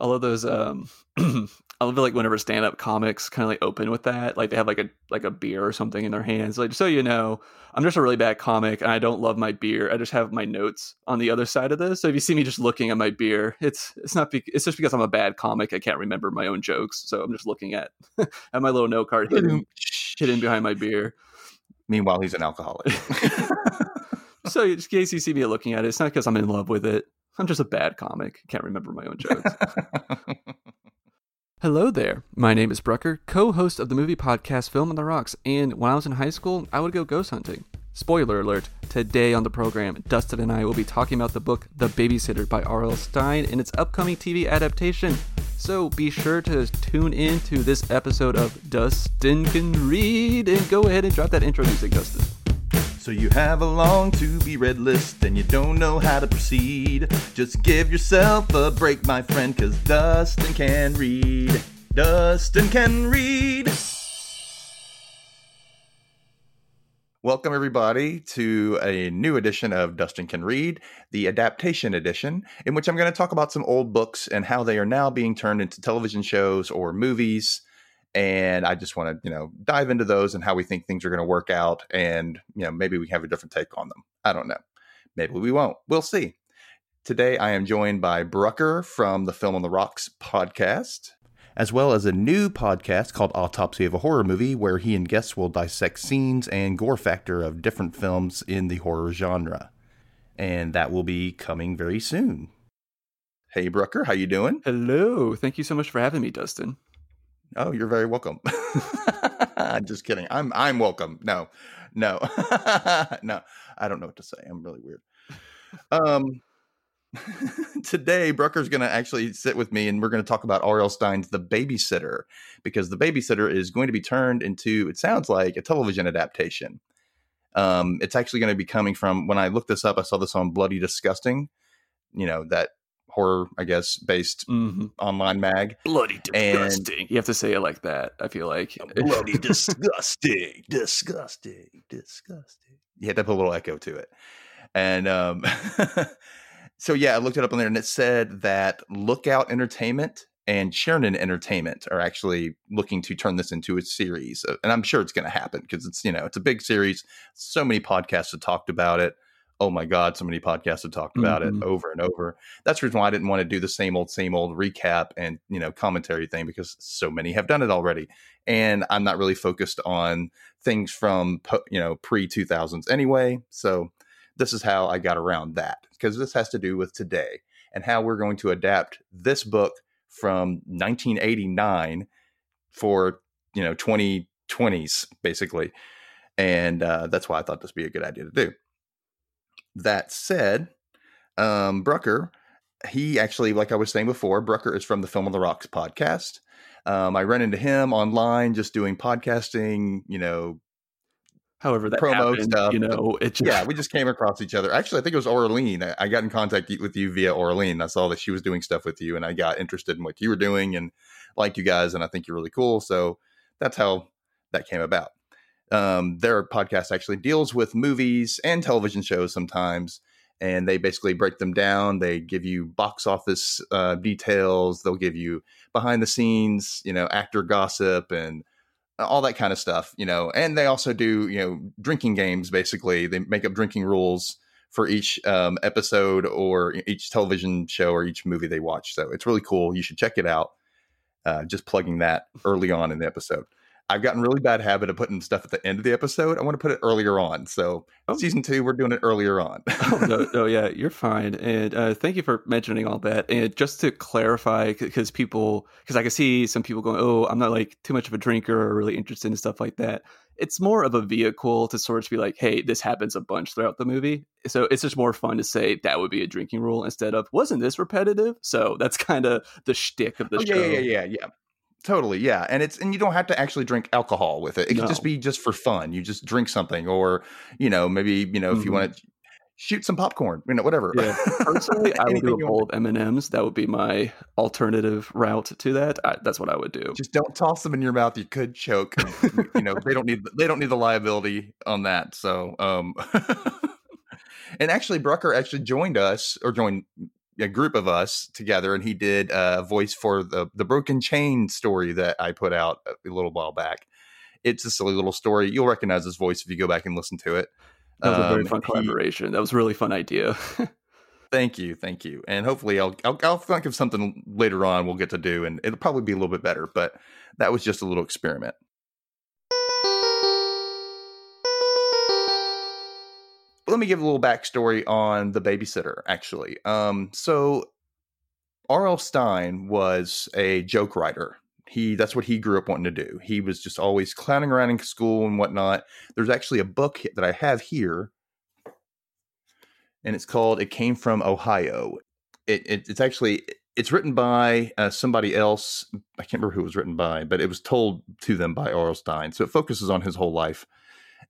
I love those. Um, I love it, like whenever stand up comics kind of like open with that, like they have like a like a beer or something in their hands. Like so you know, I'm just a really bad comic and I don't love my beer. I just have my notes on the other side of this. So if you see me just looking at my beer, it's it's not be- it's just because I'm a bad comic. I can't remember my own jokes, so I'm just looking at at my little note card hidden hidden behind my beer. Meanwhile, he's an alcoholic. so just in case you see me looking at it, it's not because I'm in love with it. I'm just a bad comic. Can't remember my own jokes. Hello there. My name is Brucker, co host of the movie podcast Film on the Rocks, and when I was in high school, I would go ghost hunting. Spoiler alert, today on the program, Dustin and I will be talking about the book The Babysitter by R.L. Stine and its upcoming TV adaptation. So be sure to tune in to this episode of Dustin Can Read and go ahead and drop that intro music, Dustin. So you have a long to be read list and you don't know how to proceed. Just give yourself a break, my friend, cause Dustin can read. Dustin can read. Welcome, everybody, to a new edition of Dustin Can Read, the adaptation edition, in which I'm going to talk about some old books and how they are now being turned into television shows or movies and I just want to you know dive into those and how we think things are going to work out, and you know maybe we have a different take on them. I don't know. Maybe we won't. We'll see. Today I am joined by Brucker from the Film on the Rocks podcast, as well as a new podcast called Autopsy of a Horror Movie, where he and guests will dissect scenes and gore factor of different films in the horror genre. And that will be coming very soon. Hey Brucker, how you doing? Hello. Thank you so much for having me, Dustin. Oh, you're very welcome. I'm just kidding. I'm I'm welcome. No, no, no. I don't know what to say. I'm really weird. Um, today Brucker's going to actually sit with me, and we're going to talk about R.L. Stine's The Babysitter because The Babysitter is going to be turned into. It sounds like a television adaptation. Um, it's actually going to be coming from when I looked this up. I saw this on Bloody Disgusting. You know that horror, I guess, based mm-hmm. online mag. Bloody disgusting. And you have to say it like that. I feel like bloody disgusting, disgusting, disgusting. You had to put a little echo to it, and um, so yeah, I looked it up on there, and it said that Lookout Entertainment and Chernin Entertainment are actually looking to turn this into a series, and I'm sure it's going to happen because it's you know it's a big series. So many podcasts have talked about it oh my god so many podcasts have talked about mm-hmm. it over and over. That's the reason why i didn't want to do the same old same old recap and you know commentary thing because so many have done it already. And i'm not really focused on things from you know pre 2000s anyway. So this is how i got around that because this has to do with today and how we're going to adapt this book from 1989 for you know 2020s basically. And uh, that's why i thought this would be a good idea to do that said, um, Brucker, he actually, like I was saying before, Brucker is from the Film on the Rocks podcast. Um, I ran into him online just doing podcasting, you know, however that promo happened, stuff. You know, it just... yeah, we just came across each other. Actually, I think it was Orlean. I got in contact with you via Orlean. I saw that she was doing stuff with you, and I got interested in what you were doing and liked you guys, and I think you're really cool. So that's how that came about. Um, their podcast actually deals with movies and television shows sometimes, and they basically break them down. They give you box office uh, details. They'll give you behind the scenes, you know, actor gossip and all that kind of stuff. You know, and they also do you know drinking games. Basically, they make up drinking rules for each um, episode or each television show or each movie they watch. So it's really cool. You should check it out. Uh, just plugging that early on in the episode. I've gotten really bad habit of putting stuff at the end of the episode. I want to put it earlier on. So oh. season two, we're doing it earlier on. oh no, no, yeah, you're fine. And uh, thank you for mentioning all that. And just to clarify, because people, because I can see some people going, "Oh, I'm not like too much of a drinker or really interested in stuff like that." It's more of a vehicle to sort of be like, "Hey, this happens a bunch throughout the movie." So it's just more fun to say that would be a drinking rule instead of "Wasn't this repetitive?" So that's kind of the shtick of the oh, show. Yeah, yeah, yeah, yeah. Totally, yeah, and it's and you don't have to actually drink alcohol with it. It no. can just be just for fun. You just drink something, or you know, maybe you know if mm-hmm. you want to shoot some popcorn, you know, whatever. Yeah. Personally, I would do a bowl of M and M's. That would be my alternative route to that. I, that's what I would do. Just don't toss them in your mouth. You could choke. you know, they don't need they don't need the liability on that. So, um, and actually, Brucker actually joined us or joined a group of us together, and he did a voice for the the Broken Chain story that I put out a little while back. It's a silly little story. You'll recognize his voice if you go back and listen to it. That was a very Um, fun he- collaboration. that was a really fun idea. Thank you, thank you, and hopefully I'll, I'll I'll think of something later on we'll get to do, and it'll probably be a little bit better. But that was just a little experiment. Let me give a little backstory on the babysitter. Actually, um, so R.L. Stine was a joke writer. He that's what he grew up wanting to do. He was just always clowning around in school and whatnot. There's actually a book that I have here and it's called "It Came from Ohio." It, it it's actually it's written by uh, somebody else. I can't remember who it was written by, but it was told to them by R.L. Stine. So it focuses on his whole life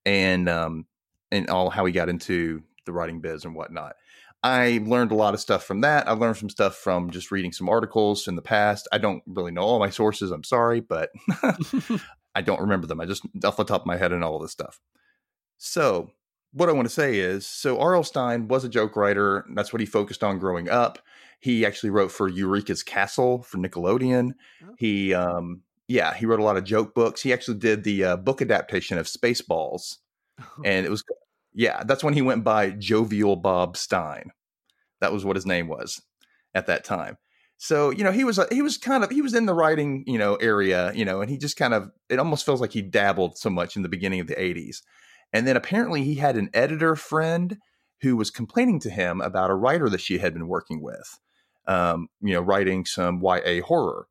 and um and all how he got into the writing biz and whatnot. I learned a lot of stuff from that. I learned some stuff from just reading some articles in the past. I don't really know all my sources. I'm sorry, but I don't remember them. I just off the top of my head and all of this stuff. So what I want to say is, so R.L. Stine was a joke writer. That's what he focused on growing up. He actually wrote for Eureka's Castle for Nickelodeon. Oh. He, um, yeah, he wrote a lot of joke books. He actually did the uh, book adaptation of Spaceballs, and it was, yeah, that's when he went by Jovial Bob Stine. That was what his name was at that time. So you know he was he was kind of he was in the writing you know area you know and he just kind of it almost feels like he dabbled so much in the beginning of the 80s and then apparently he had an editor friend who was complaining to him about a writer that she had been working with um, you know writing some YA horror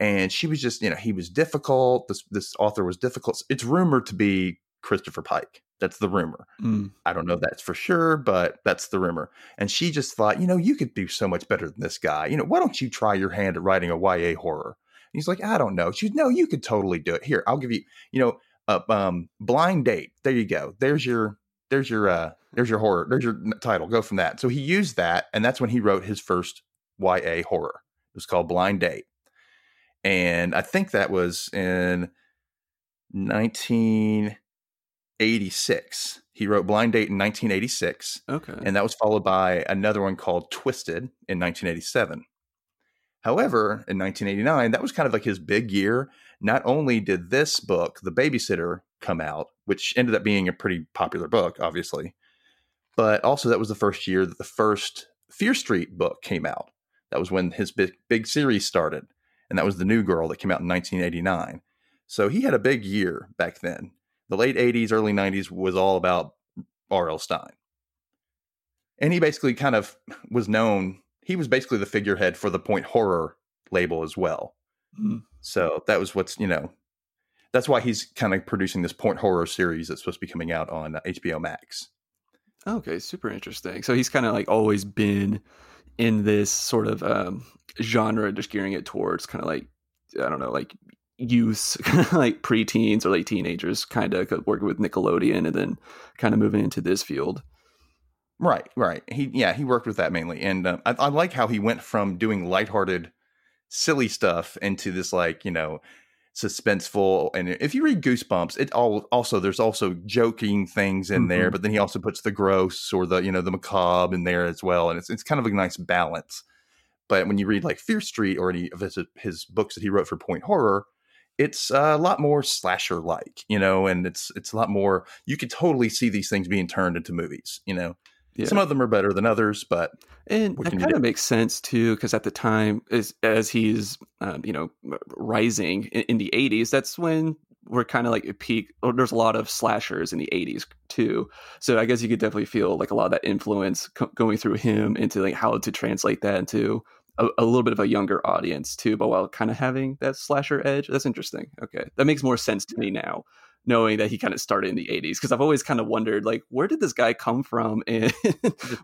and she was just you know he was difficult this this author was difficult it's rumored to be Christopher Pike that's the rumor Mm. I don't know if that's for sure, but that's the rumor. And she just thought, you know, you could do so much better than this guy. You know, why don't you try your hand at writing a YA horror? And he's like, I don't know. She's no, you could totally do it. Here, I'll give you, you know, a um, blind date. There you go. There's your, there's your, uh, there's your horror. There's your title. Go from that. So he used that, and that's when he wrote his first YA horror. It was called Blind Date, and I think that was in 1986. He wrote Blind Date in 1986, Okay. and that was followed by another one called Twisted in 1987. However, in 1989, that was kind of like his big year. Not only did this book, The Babysitter, come out, which ended up being a pretty popular book, obviously, but also that was the first year that the first Fear Street book came out. That was when his big, big series started, and that was The New Girl that came out in 1989. So he had a big year back then. The late 80s, early 90s was all about R.L. Stine. And he basically kind of was known, he was basically the figurehead for the point horror label as well. Mm. So that was what's, you know, that's why he's kind of producing this point horror series that's supposed to be coming out on HBO Max. Okay, super interesting. So he's kind of like always been in this sort of um, genre, just gearing it towards kind of like I don't know, like youth, like preteens or late teenagers, kind of working with Nickelodeon, and then kind of moving into this field. Right, right. He, yeah, he worked with that mainly, and uh, I, I like how he went from doing lighthearted, silly stuff into this like you know suspenseful. And if you read Goosebumps, it all also there's also joking things in there, Mhm. but then he also puts the gross or the you know the macabre in there as well, and it's it's kind of a nice balance. But when you read like Fear Street or any of his, his books that he wrote for Point Horror, it's a lot more slasher like, you know, and it's it's a lot more. You could totally see these things being turned into movies, you know. Yeah. Some of them are better than others, but And that kind of makes sense too, because at the time, as as he's um, you know rising in, in the '80s, that's when we're kind of like a peak. Or there's a lot of slashers in the '80s too, so I guess you could definitely feel like a lot of that influence co- going through him into like how to translate that into a, a little bit of a younger audience too, but while kind of having that slasher edge. That's interesting. Okay, that makes more sense to me now. Knowing that he kind of started in the '80s, because I've always kind of wondered, like, where did this guy come from, and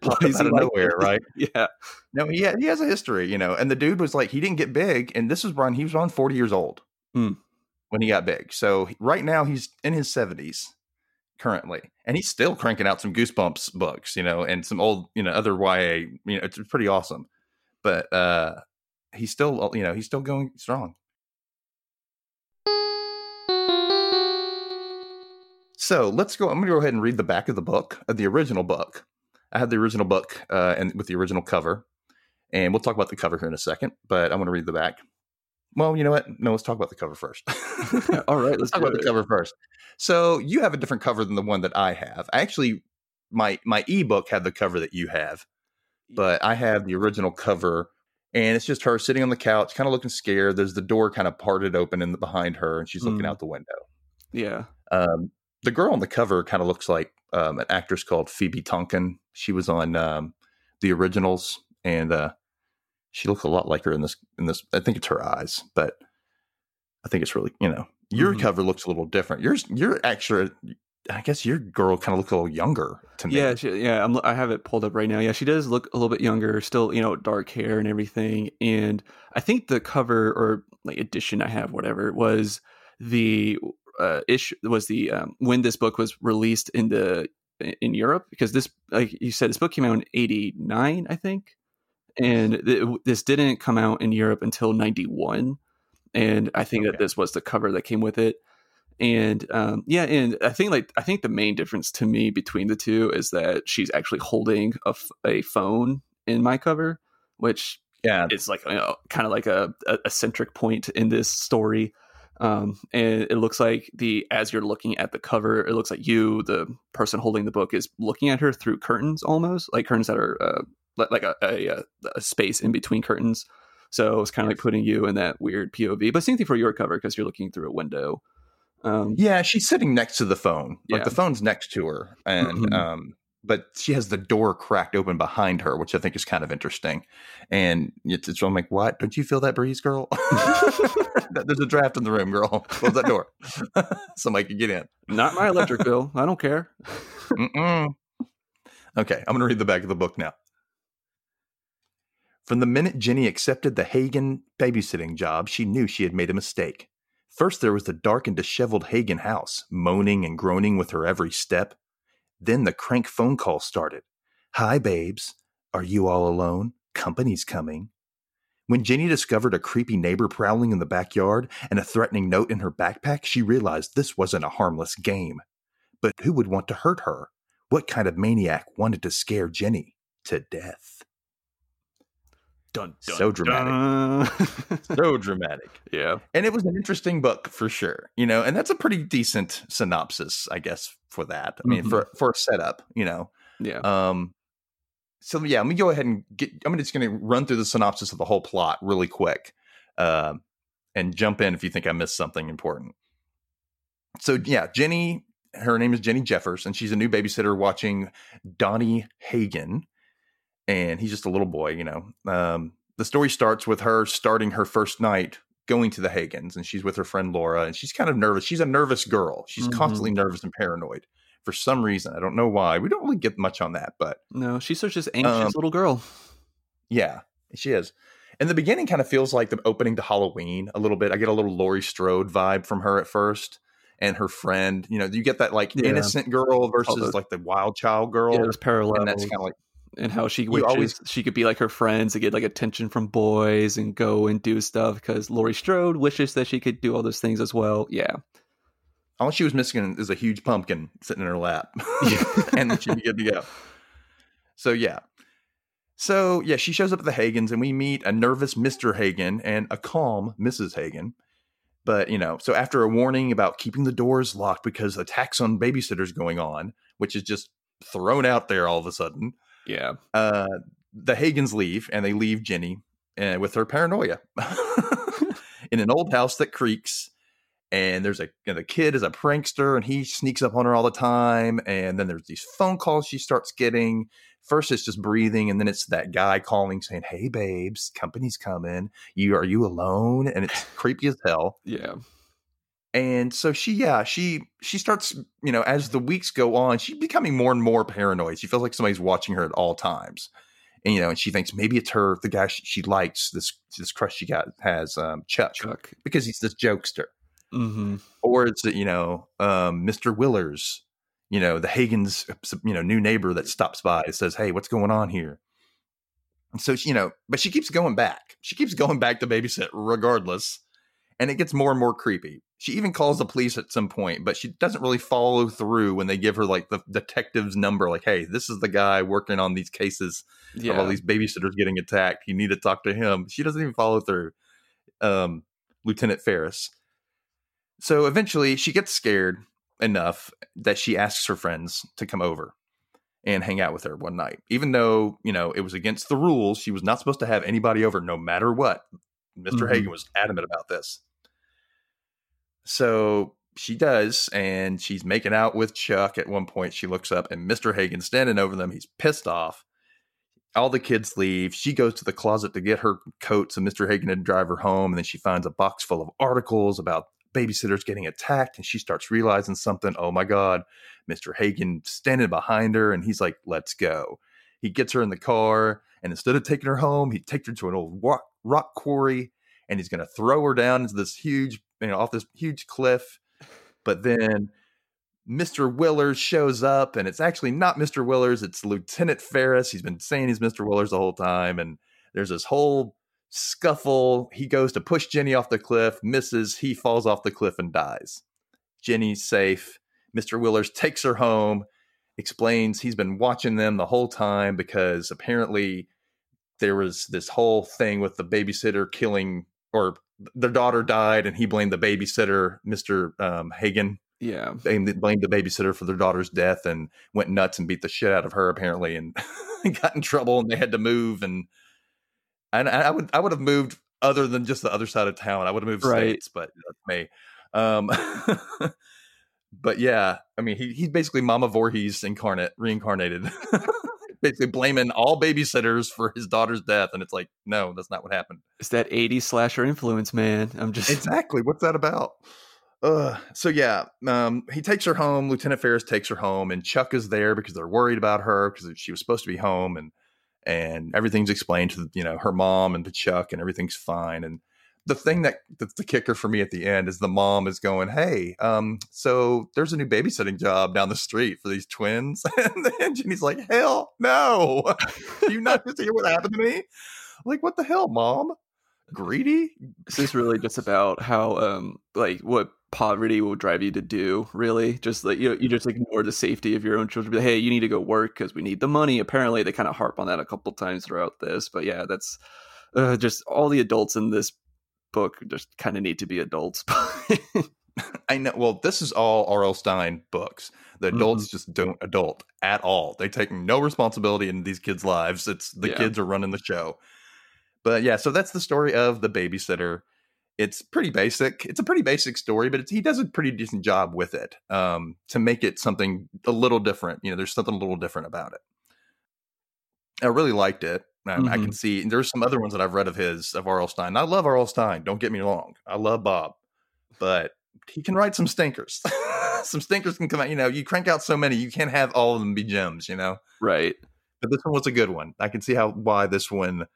out of like nowhere, right? Yeah, No, he ha- he has a history, you know. And the dude was like, he didn't get big, and this was when he was around forty years old Hmm. when he got big. So right now he's in his seventies currently, and he's still cranking out some Goosebumps books, you know, and some old, you know, other YA. You know, it's pretty awesome. But uh he's still, you know, he's still going strong. So let's go. I'm going to go ahead and read the back of the book, of the original book. I had the original book uh, and with the original cover, And we'll talk about the cover here in a second, but I'm going to read the back. Well, you know what? No, let's talk about the cover first. All right, let's talk about the cover first. So you have a different cover than the one that I have. Actually, my my ebook had the cover that you have, but I have the original cover, and it's just her sitting on the couch, kind of looking scared. There's the door kind of parted open in the, behind her, and she's looking Mm. out the window. Yeah. Um, the girl on the cover kind of looks like um, an actress called Phoebe Tonkin. She was on um, the originals, and uh, she looks a lot like her in this. In this, I think it's her eyes, but I think it's really you know your Mhm. cover looks a little different. Yours, your extra. I guess your girl kind of looks a little younger to me. Yeah, she, yeah. I'm, I have it pulled up right now. Yeah, she does look a little bit younger. Still, you know, dark hair and everything. And I think the cover or like edition I have, whatever, was the uh, issue was the um, when this book was released in the in Europe because this, like you said, this book came out in '89, I think, and th- this didn't come out in Europe until '91. And I think that this was the cover that came with it and um, yeah and i think like i think the main difference to me between the two is that she's actually holding a, f- a phone in my cover which yeah. it's like you know, kind of like a, a, a centric point in this story. Um, and it looks like the as you're looking at the cover it looks like you the person holding the book is looking at her through curtains almost like curtains that are uh, like a, a, a space in between curtains. So it's kind of like putting you in that weird pov but same thing for your cover because you're looking through a window um, Yeah, she's sitting next to the phone. Like Yeah. the phone's next to her, and Mhm. um, but she has the door cracked open behind her, which I think is kind of interesting. And it's, it's I'm like, what? Don't you feel that breeze, girl? There's a draft in the room, girl. Close that door. Somebody can get in. Not my electric bill. I don't care. Mm-mm. Okay, I'm going to read the back of the book now. From the minute Jenny accepted the Hagen babysitting job, she knew she had made a mistake. First, there was the dark and disheveled Hagen house, moaning and groaning with her every step. Then the crank phone call started. Hi, babes. Are you all alone? Company's coming. When Jenny discovered a creepy neighbor prowling in the backyard and a threatening note in her backpack, she realized this wasn't a harmless game. But who would want to hurt her? What kind of maniac wanted to scare Jenny to death? Dun, So dramatic. So dramatic. yeah. And it was an interesting book for sure, you know, and that's a pretty decent synopsis, I guess, for that. I mean, for for a setup, you know. Yeah. Um so yeah, let me go ahead and get I'm just gonna run through the synopsis of the whole plot really quick. Um and jump in if you think I missed something important. So yeah, Jenny, her name is Jenny Jeffers, and she's a new babysitter watching Donnie Hagen, and he's just a little boy, you know. Um, the story starts with her starting her first night going to the Hagens, and she's with her friend Laura, and she's kind of nervous. She's a nervous girl. She's Mhm. constantly nervous and paranoid for some reason. I don't know why. We don't really get much on that, but No, she's such this anxious Um, little girl. yeah, she is. And the beginning kind of feels like the opening to Halloween a little bit. I get a little Laurie Strode vibe from her at first, and her friend. You know, you get that like Yeah. innocent girl versus those- like the wild child girl, Yeah, there's parallels. and that's kind of like and how she wishes always- she could be like her friends and get like attention from boys and go and do stuff because Laurie Strode wishes that she could do all those things as well. Yeah. all she was missing is a huge pumpkin sitting in her lap, and then she'd be good to go. So yeah. So yeah, she shows up at the Hagens, and we meet a nervous Mr. Hagen and a calm Mrs. Hagen. But you know, so after a warning about keeping the doors locked because attacks on babysitters going on, which is just thrown out there all of a sudden, Yeah. uh, the Hagens leave, and they leave Jenny uh, with her paranoia in an old house that creaks. And there's a know, the kid is a prankster, and he sneaks up on her all the time. And then there's these phone calls she starts getting. First, it's just breathing, and then it's that guy calling saying, "Hey, babes, company's coming. You are you alone?" And it's creepy as hell Yeah. And so she yeah she she starts you know as the weeks go on she's becoming more and more paranoid. She feels like somebody's watching her at all times. And you know and she thinks maybe it's her the guy she, she likes this this crush she got has um chuck, Chuck. because he's this jokester. Mm-hmm. or it's you know um mr willers you know the hagen's you know new neighbor that stops by and says hey what's going on here? And so she, you know but she keeps going back. She keeps going back to babysit regardless. And it gets more and more creepy she even calls the police at some point, but she doesn't really follow through when they give her like the detective's number. Like, hey, this is the guy working on these cases Yeah. of all these babysitters getting attacked. You need to talk to him. She doesn't even follow through. Um, Lieutenant Ferris. So eventually, she gets scared enough that she asks her friends to come over and hang out with her one night. Even though, you know, it was against the rules, she was not supposed to have anybody over no matter what. mister Mhm. Hagen was adamant about this. So she does, and she's making out with Chuck. At one point, she looks up, and Mr. Hagen's standing over them. He's pissed off. All the kids leave. She goes to the closet to get her coat so Mr. Hagen can drive her home. And then she finds a box full of articles about babysitters getting attacked. And she starts realizing something. Oh my God, Mr. Hagen standing behind her. And he's like, let's go. He gets her in the car. And instead of taking her home, he takes her to an old rock, rock quarry and he's going to throw her down into this huge, you know, off this huge cliff. But then Mr. Willers shows up, and it's actually not Mr. Willers, it's Lieutenant Ferris. He's been saying he's Mr. Willers the whole time, and there's this whole scuffle. He goes to push Jenny off the cliff, misses, he falls off the cliff and dies. Jenny's safe. Mr. Willers takes her home, explains he's been watching them the whole time because apparently there was this whole thing with the babysitter killing or their daughter died and he blamed the babysitter, Mr. Um, Hagen, yeah. blamed, blamed the babysitter for their daughter's death and went nuts and beat the shit out of her apparently and got in trouble and they had to move and and I would I would have moved other than just the other side of town. I would have moved Right. states, but that's me. Um, but yeah, I mean he he's basically Mama Voorhees incarnate, reincarnated. basically blaming all babysitters for his daughter's death and it's like no that's not what happened. It's that 80s slasher influence, man. I'm just exactly. What's that about? Uh, so yeah um, he takes her home. Lieutenant ferris takes her home and chuck is there because they're worried about her because she was supposed to be home and and everything's explained to you know her mom and to chuck and everything's fine and the thing that that's the kicker for me at the end is the mom is going hey um so there's a new babysitting job down the street for these twins. And then jenny's like hell no. You not just to hear what happened to me? Like what the hell mom? Greedy? This is really just about how um like what poverty will drive you to do really. Just like you you just ignore the safety of your own children. Like, hey you need to go work because we need the money. Apparently they kind of harp on that a couple times throughout this but yeah that's uh, just all the adults in this book just kind of need to be adults I know. Well, this is all R.L. Stine books. The adults just don't adult at all. They take no responsibility in these kids' lives. It's the Yeah. kids are running the show. But yeah, so that's the story of the babysitter. It's pretty basic. It's a pretty basic story, but it's, he does a pretty decent job with it um, to make it something a little different. You know, there's something a little different about it. I really liked it. Um, I can see and there's some other ones that I've read of his of R.L. Stine. I love R.L. Stine. Don't get me wrong. I love Bob, but he can write some stinkers. some stinkers can come out. You know, you crank out so many, you can't have all of them be gems. You know, right but this one was a good one. I can see how why this one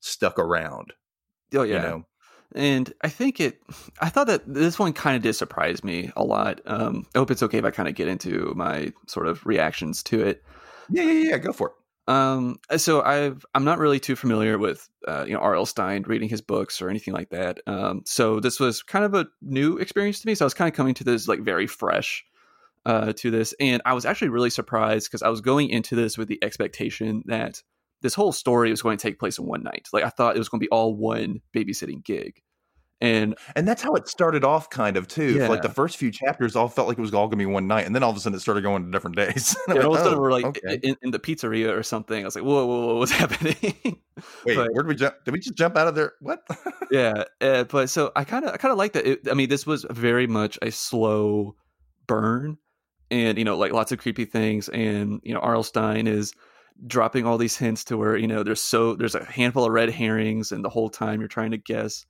stuck around. oh yeah You know, and I think it. I thought that this one kind of did surprise me a lot. Um, I hope it's okay if I kind of get into my sort of reactions to it. yeah, yeah, yeah. Go for it. Um, so I've I'm not really too familiar with uh, you know R.L. Stine reading his books or anything like that. Um, so this was kind of a new experience to me. So I was kind of coming to this like very fresh uh, to this, and I was actually really surprised because I was going into this with the expectation that this whole story was going to take place in one night. Like I thought it was going to be all one babysitting gig, and And that's how it started off, kind of too. Yeah. Like the first few chapters, all felt like it was all gonna be one night, and then all of a sudden it started going to different days. And all of a sudden oh, we're like okay. in, in the pizzeria or something. I was like, whoa, whoa, whoa what's happening? wait, but- where did we jump? Did we just jump out of there? What? yeah uh, but so i kind of i kind of like that it, i mean this was very much a slow burn and you know like lots of creepy things and you know R.L. Stine is dropping all these hints to where you know there's so there's a handful of red herrings and the whole time you're trying to guess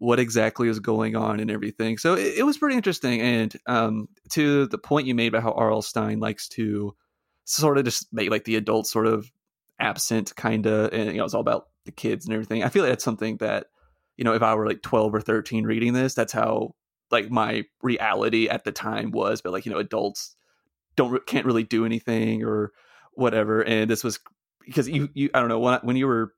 what exactly is going on and everything. So it, it was pretty interesting and um to the point you made about how R.L. Stine likes to sort of just make like the adult sort of absent kind of and you know it's all about the kids and everything. I feel like that's something that you know if i were like 12 or 13 reading this that's how like my reality at the time was but like you know adults don't can't really do anything or whatever and this was because you you i don't know when, when you were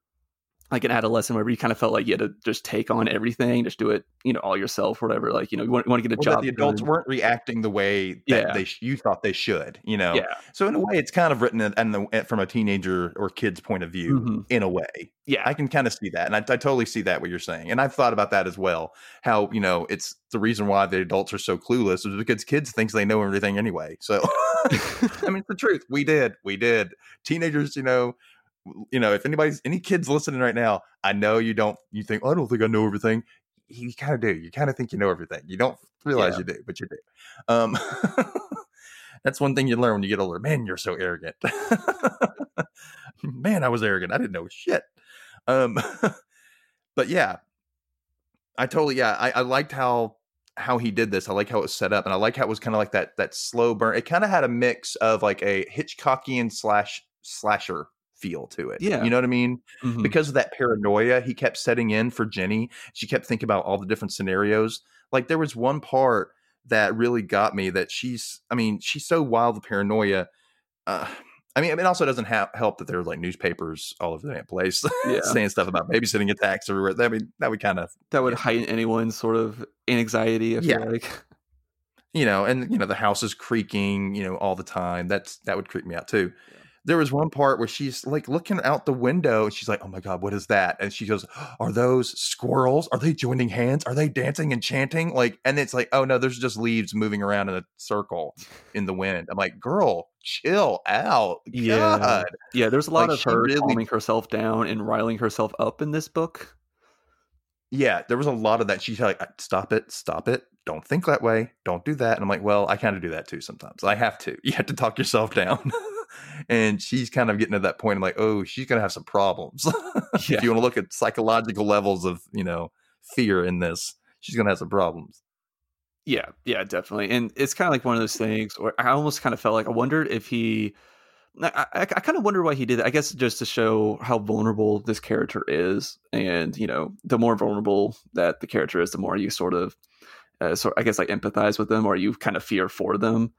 like an adolescent where you kind of felt like you had to just take on everything, just do it, you know, all yourself or whatever. Like, you know, you want, you want to get a Well, job. the adults done. weren't reacting the way that Yeah. they you thought they should, you know. Yeah. So in a way, it's kind of written in, the, from a teenager or kid's point of view. Mhm. In a way, Yeah. I can kind of see that, and I, I totally see that what you're saying, and I've thought about that as well. How you know it's the reason why the adults are so clueless is because kids thinks they know everything anyway. So I mean, it's the truth. We did, we did. Teenagers, you know, you know, if anybody's any kids listening right now, I know you don't. You think I don't think I know everything. You kind of do. You kind of think you know everything. You don't realize Yeah. you do, but you do. Um, that's one thing you learn when you get older. Man, you're so arrogant. Man, I was arrogant. I didn't know shit. Um, but yeah, I totally yeah. I, I liked how how he did this. I like how it was set up, and I like how it was kind of like that that slow burn. It kind of had a mix of like a Hitchcockian slash slasher feel to it. Yeah. you know what I mean Mhm. because of that paranoia he kept setting in for Jenny. She kept thinking about all the different scenarios. Like there was one part that really got me that she's I mean, she's so wild with paranoia. Uh I mean, it also doesn't ha- help that there's like newspapers all over the damn place Yeah. saying stuff about babysitting attacks everywhere. That would that would kind of that would yeah. heighten anyone's sort of anxiety. I feel Yeah. like. you know, and you know the house is creaking, you know, all the time. That's that would creep me out too. Yeah. There was one part where she's like looking out the window and she's like, "Oh my god, what is that?" And she goes, "Are those squirrels? Are they joining hands? Are they dancing and chanting?" Like, and it's like, "Oh no, there's just leaves moving around in a circle in the wind." I'm like, "Girl, chill out." Yeah. God. Yeah, there's a lot Like, of her really- calming herself down and riling herself up in this book. Yeah, there was a lot of that. She's like, uh, "Stop it, stop it. Don't think that way. Don't do that." And I'm like, "Well, I kind of do that too sometimes. I have to. You have to talk yourself down." and she's kind of getting to that point. I'm like, "Oh, she's gonna have some problems." Yeah. if you want to look at psychological levels of you know fear in this, she's gonna have some problems. Yeah, yeah, definitely. And it's kind of like one of those things where I almost kind of felt like I wondered if he. I, I, I kind of wonder why he did it. I guess just to show how vulnerable this character is, and you know, the more vulnerable that the character is, the more you sort of, uh, sort I guess like empathize with them, or you kind of fear for them,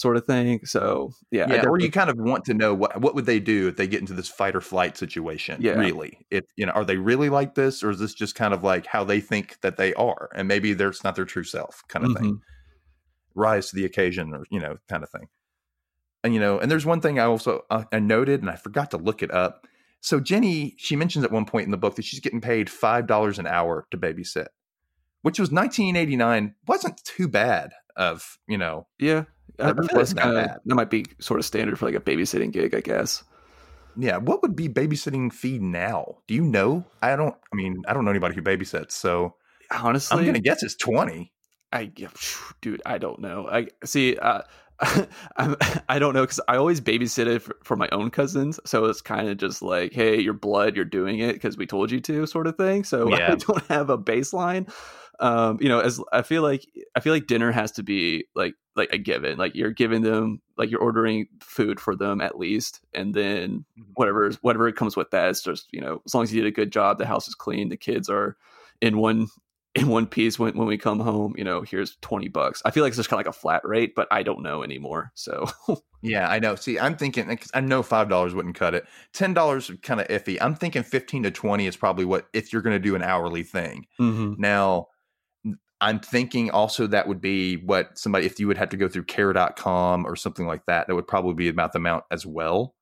sort of thing. So yeah, Yeah, or you kind of want to know what what would they do if they get into this fight or flight situation. Yeah. Really, if you know, are they really like this, or is this just kind of like how they think that they are, and maybe there's not their true self, kind of thing. Mhm. rise to the occasion or you know kind of thing and you know and there's one thing i also uh, i noted and i forgot to look it up so jenny she mentions at one point in the book that she's getting paid five dollars an hour to babysit which was 1989 wasn't too bad of you know yeah. I That that's wasn't kinda- bad. that might be sort of standard for like a babysitting gig, I guess. yeah what would be babysitting fee now do you know i don't i mean i don't know anybody who babysits so Honestly, i'm gonna guess it's 20 I, dude, I don't know. I see. Uh, I'm, I don't know because I always babysitted for, for my own cousins, so it's kind of just like, hey, your blood, you're doing it because we told you to, sort of thing. So Yeah. I don't have a baseline. Um, you know, as I feel like I feel like dinner has to be like like a given. Like you're giving them, like you're ordering food for them at least, and then Mhm. whatever whatever it comes with that. It's just you know, as long as you did a good job, the house is clean, the kids are in one in one piece when, when we come home you know here's 20 bucks i feel like it's just kind of like a flat rate but i don't know anymore so Yeah, I know. See, I'm thinking I know five dollars wouldn't cut it. Ten dollars kind of iffy. I'm thinking fifteen to twenty is probably what if you're going to do an hourly thing. Now, I'm thinking also that would be what somebody if you would have to go through care.com or something like that, that would probably be about the amount as well.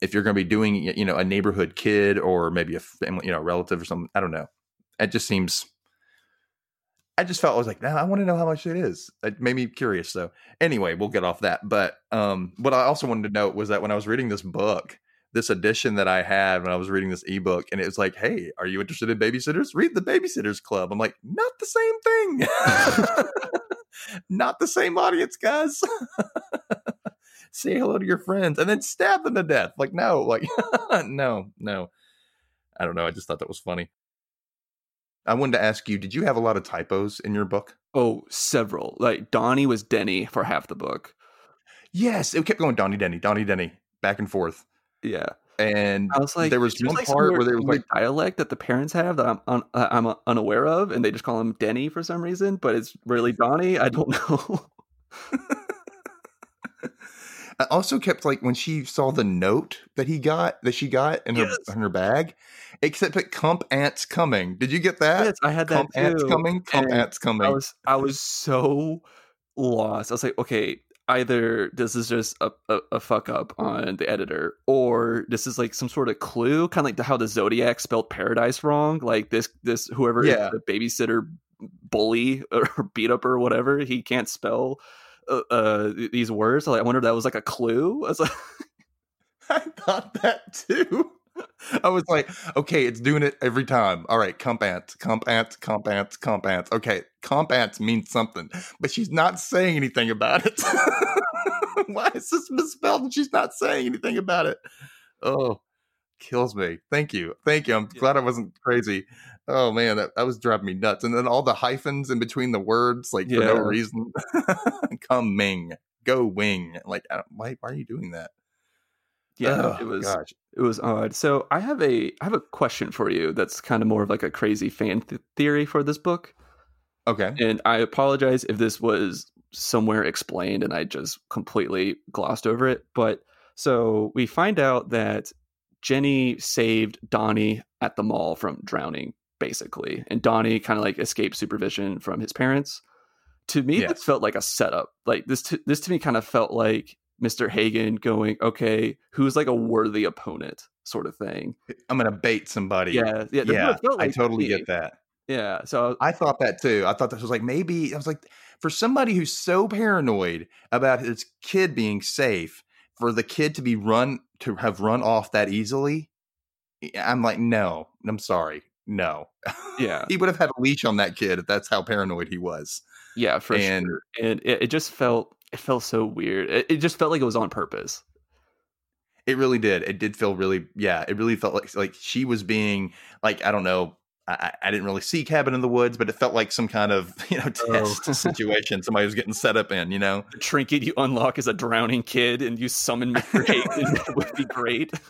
If you're going to be doing you know a neighborhood kid or maybe a family, you know, relative or something, I don't know. It just seems I just felt I was like, nah, I want to know how much it is. It made me curious. So anyway, we'll get off that. But um, what I also wanted to note was that when I was reading this book, this edition that I had when I was reading this ebook, and it was like, hey, are you interested in babysitters? Read the Babysitters Club. I'm like, not the same thing. not the same audience, guys. Say hello to your friends and then stab them to death. Like, no, like, no, no. I don't know. I just thought that was funny. I wanted to ask you, did you have a lot of typos in your book? oh several like donnie was denny for half the book Yes, it kept going Donnie Denny, Donnie Denny, back and forth. Yeah And i was like there was one like part where there was like, dialect that the parents have that i'm un, uh, i'm unaware of and they just call him denny for some reason but it's really donnie i don't know I also kept like when she saw the note that he got that she got in her Yes. in her bag, except that Cump Ants coming. Did you get that? Yes, I had that Cump Ants coming. Cump and Ants coming. I was I was so lost. I was like, okay, either this is just a, a, a fuck up on the editor, or this is like some sort of clue, kind of like how the Zodiac spelled paradise wrong. Like this this whoever Yeah. the babysitter bully or beat up or whatever, he can't spell uh, uh these words. Like, I wonder if that was like a clue. I was like, I thought that too. I was like, okay, it's doing it every time. All right, comp ants, comp ants, comp ants, comp ants. Okay, comp ants means something, but she's not saying anything about it. Why is this misspelled and she's not saying anything about it? Oh, kills me. Thank you. Thank you. I'm Yeah. glad I wasn't crazy. Oh man, that, that was driving me nuts. And then all the hyphens in between the words, like for no Yeah. reason. Coming, go wing. Like, why, why are you doing that? Yeah, Oh, it was gosh. it was odd. So I have a I have a question for you. That's kind of more of like a crazy fan th- theory for this book. Okay. And I apologize if this was somewhere explained and I just completely glossed over it. But so we find out that Jenny saved Donnie at the mall from drowning, basically. And Donnie kind of like escaped supervision from his parents. To me, that Yes. felt like a setup. Like this, to, this to me kind of felt like Mr. Hagen going, okay, who's like a worthy opponent, sort of thing. I'm gonna bait somebody. Yeah, yeah, yeah. felt I totally get that. Yeah, so I thought that too. I thought this was like maybe I was like for somebody who's so paranoid about his kid being safe, for the kid to be run to have run off that easily. I'm like, no, I'm sorry, no. yeah, he would have had a leash on that kid if that's how paranoid he was. Yeah, for And- sure. And it, it just felt it felt so weird. It, it just felt like it was on purpose. It really did. It did feel really, yeah. It really felt like like she was being like I don't know. I, I didn't really see Cabin in the Woods, but it felt like some kind of you know oh. test Oh. situation somebody was getting set up in. You know, The trinket you unlock is a drowning kid, and you summon Mr. Hagen. That would be great.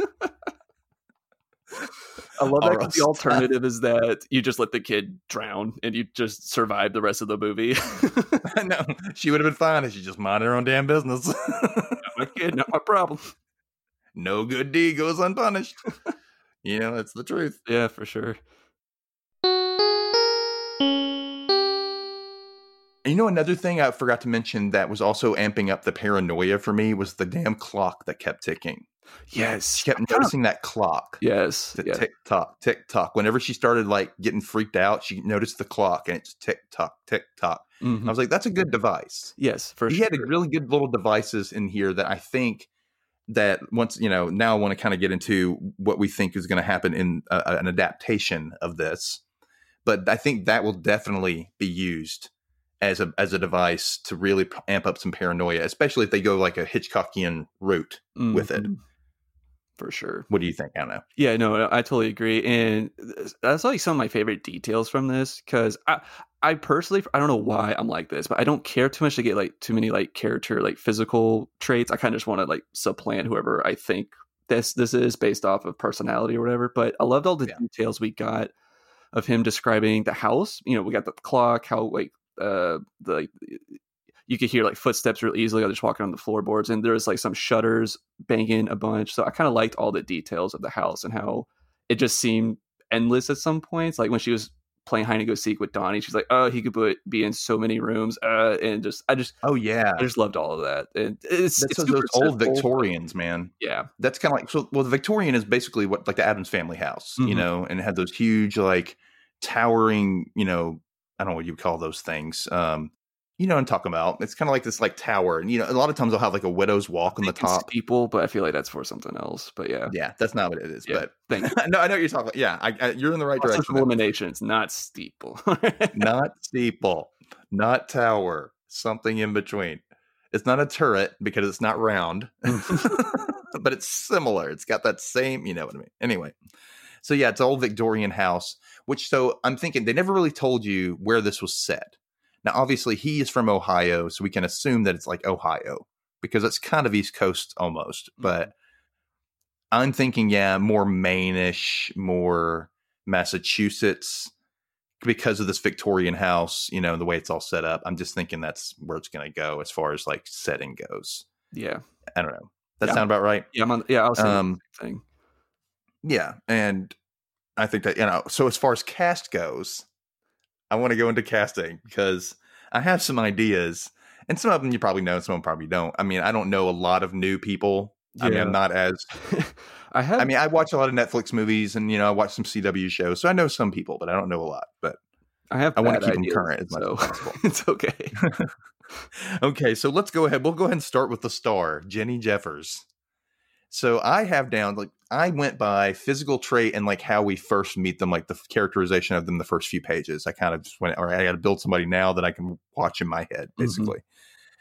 I love that the alternative is that you just let the kid drown and you just survive the rest of the movie. no, she would have been fine if she just minded her own damn business. not my kid, not my problem. no good deed goes unpunished. you know, that's the truth. Yeah, for sure. You know, another thing I forgot to mention that was also amping up the paranoia for me was the damn clock that kept ticking. Yes. She kept noticing that clock. Yes. The yes. tick tock, tick tock. Whenever she started like getting freaked out, she noticed the clock and it's tick tock, tick tock. Mhm. I was like, that's a good device. Yes, for he sure. had a really good little devices in here that I think that once you know now I want to kind of get into what we think is going to happen in an adaptation of this, but I think that will definitely be used as a as a device to really amp up some paranoia, especially if they go like a Hitchcockian route with it. For sure. What do you think? Anna? Yeah, no, I totally agree, and th- that's like some of my favorite details from this because I, I personally, I don't know why I'm like this, but I don't care too much to get like too many like character like physical traits. I kind of just want to like supplant whoever I think this this is based off of personality or whatever. But I loved all the Yeah. details we got of him describing the house. You know, we got the clock, how like uh the like, you could hear like footsteps real easily. I was just walking on the floorboards, and there was like some shutters banging a bunch. So I kind of liked all the details of the house and how it just seemed endless at some points. Like when she was playing hide and go seek with Donnie, she's like, "Oh, he could put, be in so many rooms," uh, and just I just Oh yeah, I just loved all of that. And it's, that's it's those, old Victorians, man. Yeah, That's kind of like so. Well, the Victorian is basically what like the Addams family house, you Mhm. know, and it had those huge like towering, you know, I don't know what you call those things. Um, you know what I'm talking about. It's kind of like this like tower, and you know, a lot of times they'll have like a widow's walk on the top. people, but I feel like that's for something else. But yeah, Yeah, that's not what it is, Yeah, but no, I know what you're talking. About. Yeah, I, I, you're in the right Process direction. of though. eliminations, not steeple. not steeple, not tower, something in between. It's not a turret because it's not round, but it's similar. It's got that same, you know what I mean. Anyway, so yeah, it's old Victorian house. Which so I'm thinking they never really told you where this was set. Now, obviously, he is from Ohio, so we can assume that it's like Ohio because it's kind of East Coast almost. But I'm thinking, yeah, more Maine-ish, more Massachusetts because of this Victorian house, you know, and the way it's all set up. I'm just thinking that's where it's going to go as far as like setting goes. yeah, I don't know. That Yeah. sound about right? Yeah, I'm on. Yeah, I was Um, thing. Yeah, and I think that you know. So as far as cast goes, I want to go into casting because I have some ideas, and some of them you probably know, some of them probably don't. I mean, I don't know a lot of new people. I mean, I'm not as. I have. I mean, I watch a lot of Netflix movies, and you know, I watch some CW shows, so I know some people, but I don't know a lot. But I have. I wanna keep keep ideas, current as much as possible. it's okay. okay, so let's go ahead. We'll go ahead and start with the star, Jenny Jeffers. So I have down like I went by physical trait and like how we first meet them, like the characterization of them the first few pages. I kind of just went, all right, I got to build somebody now that I can watch in my head, Mhm. basically.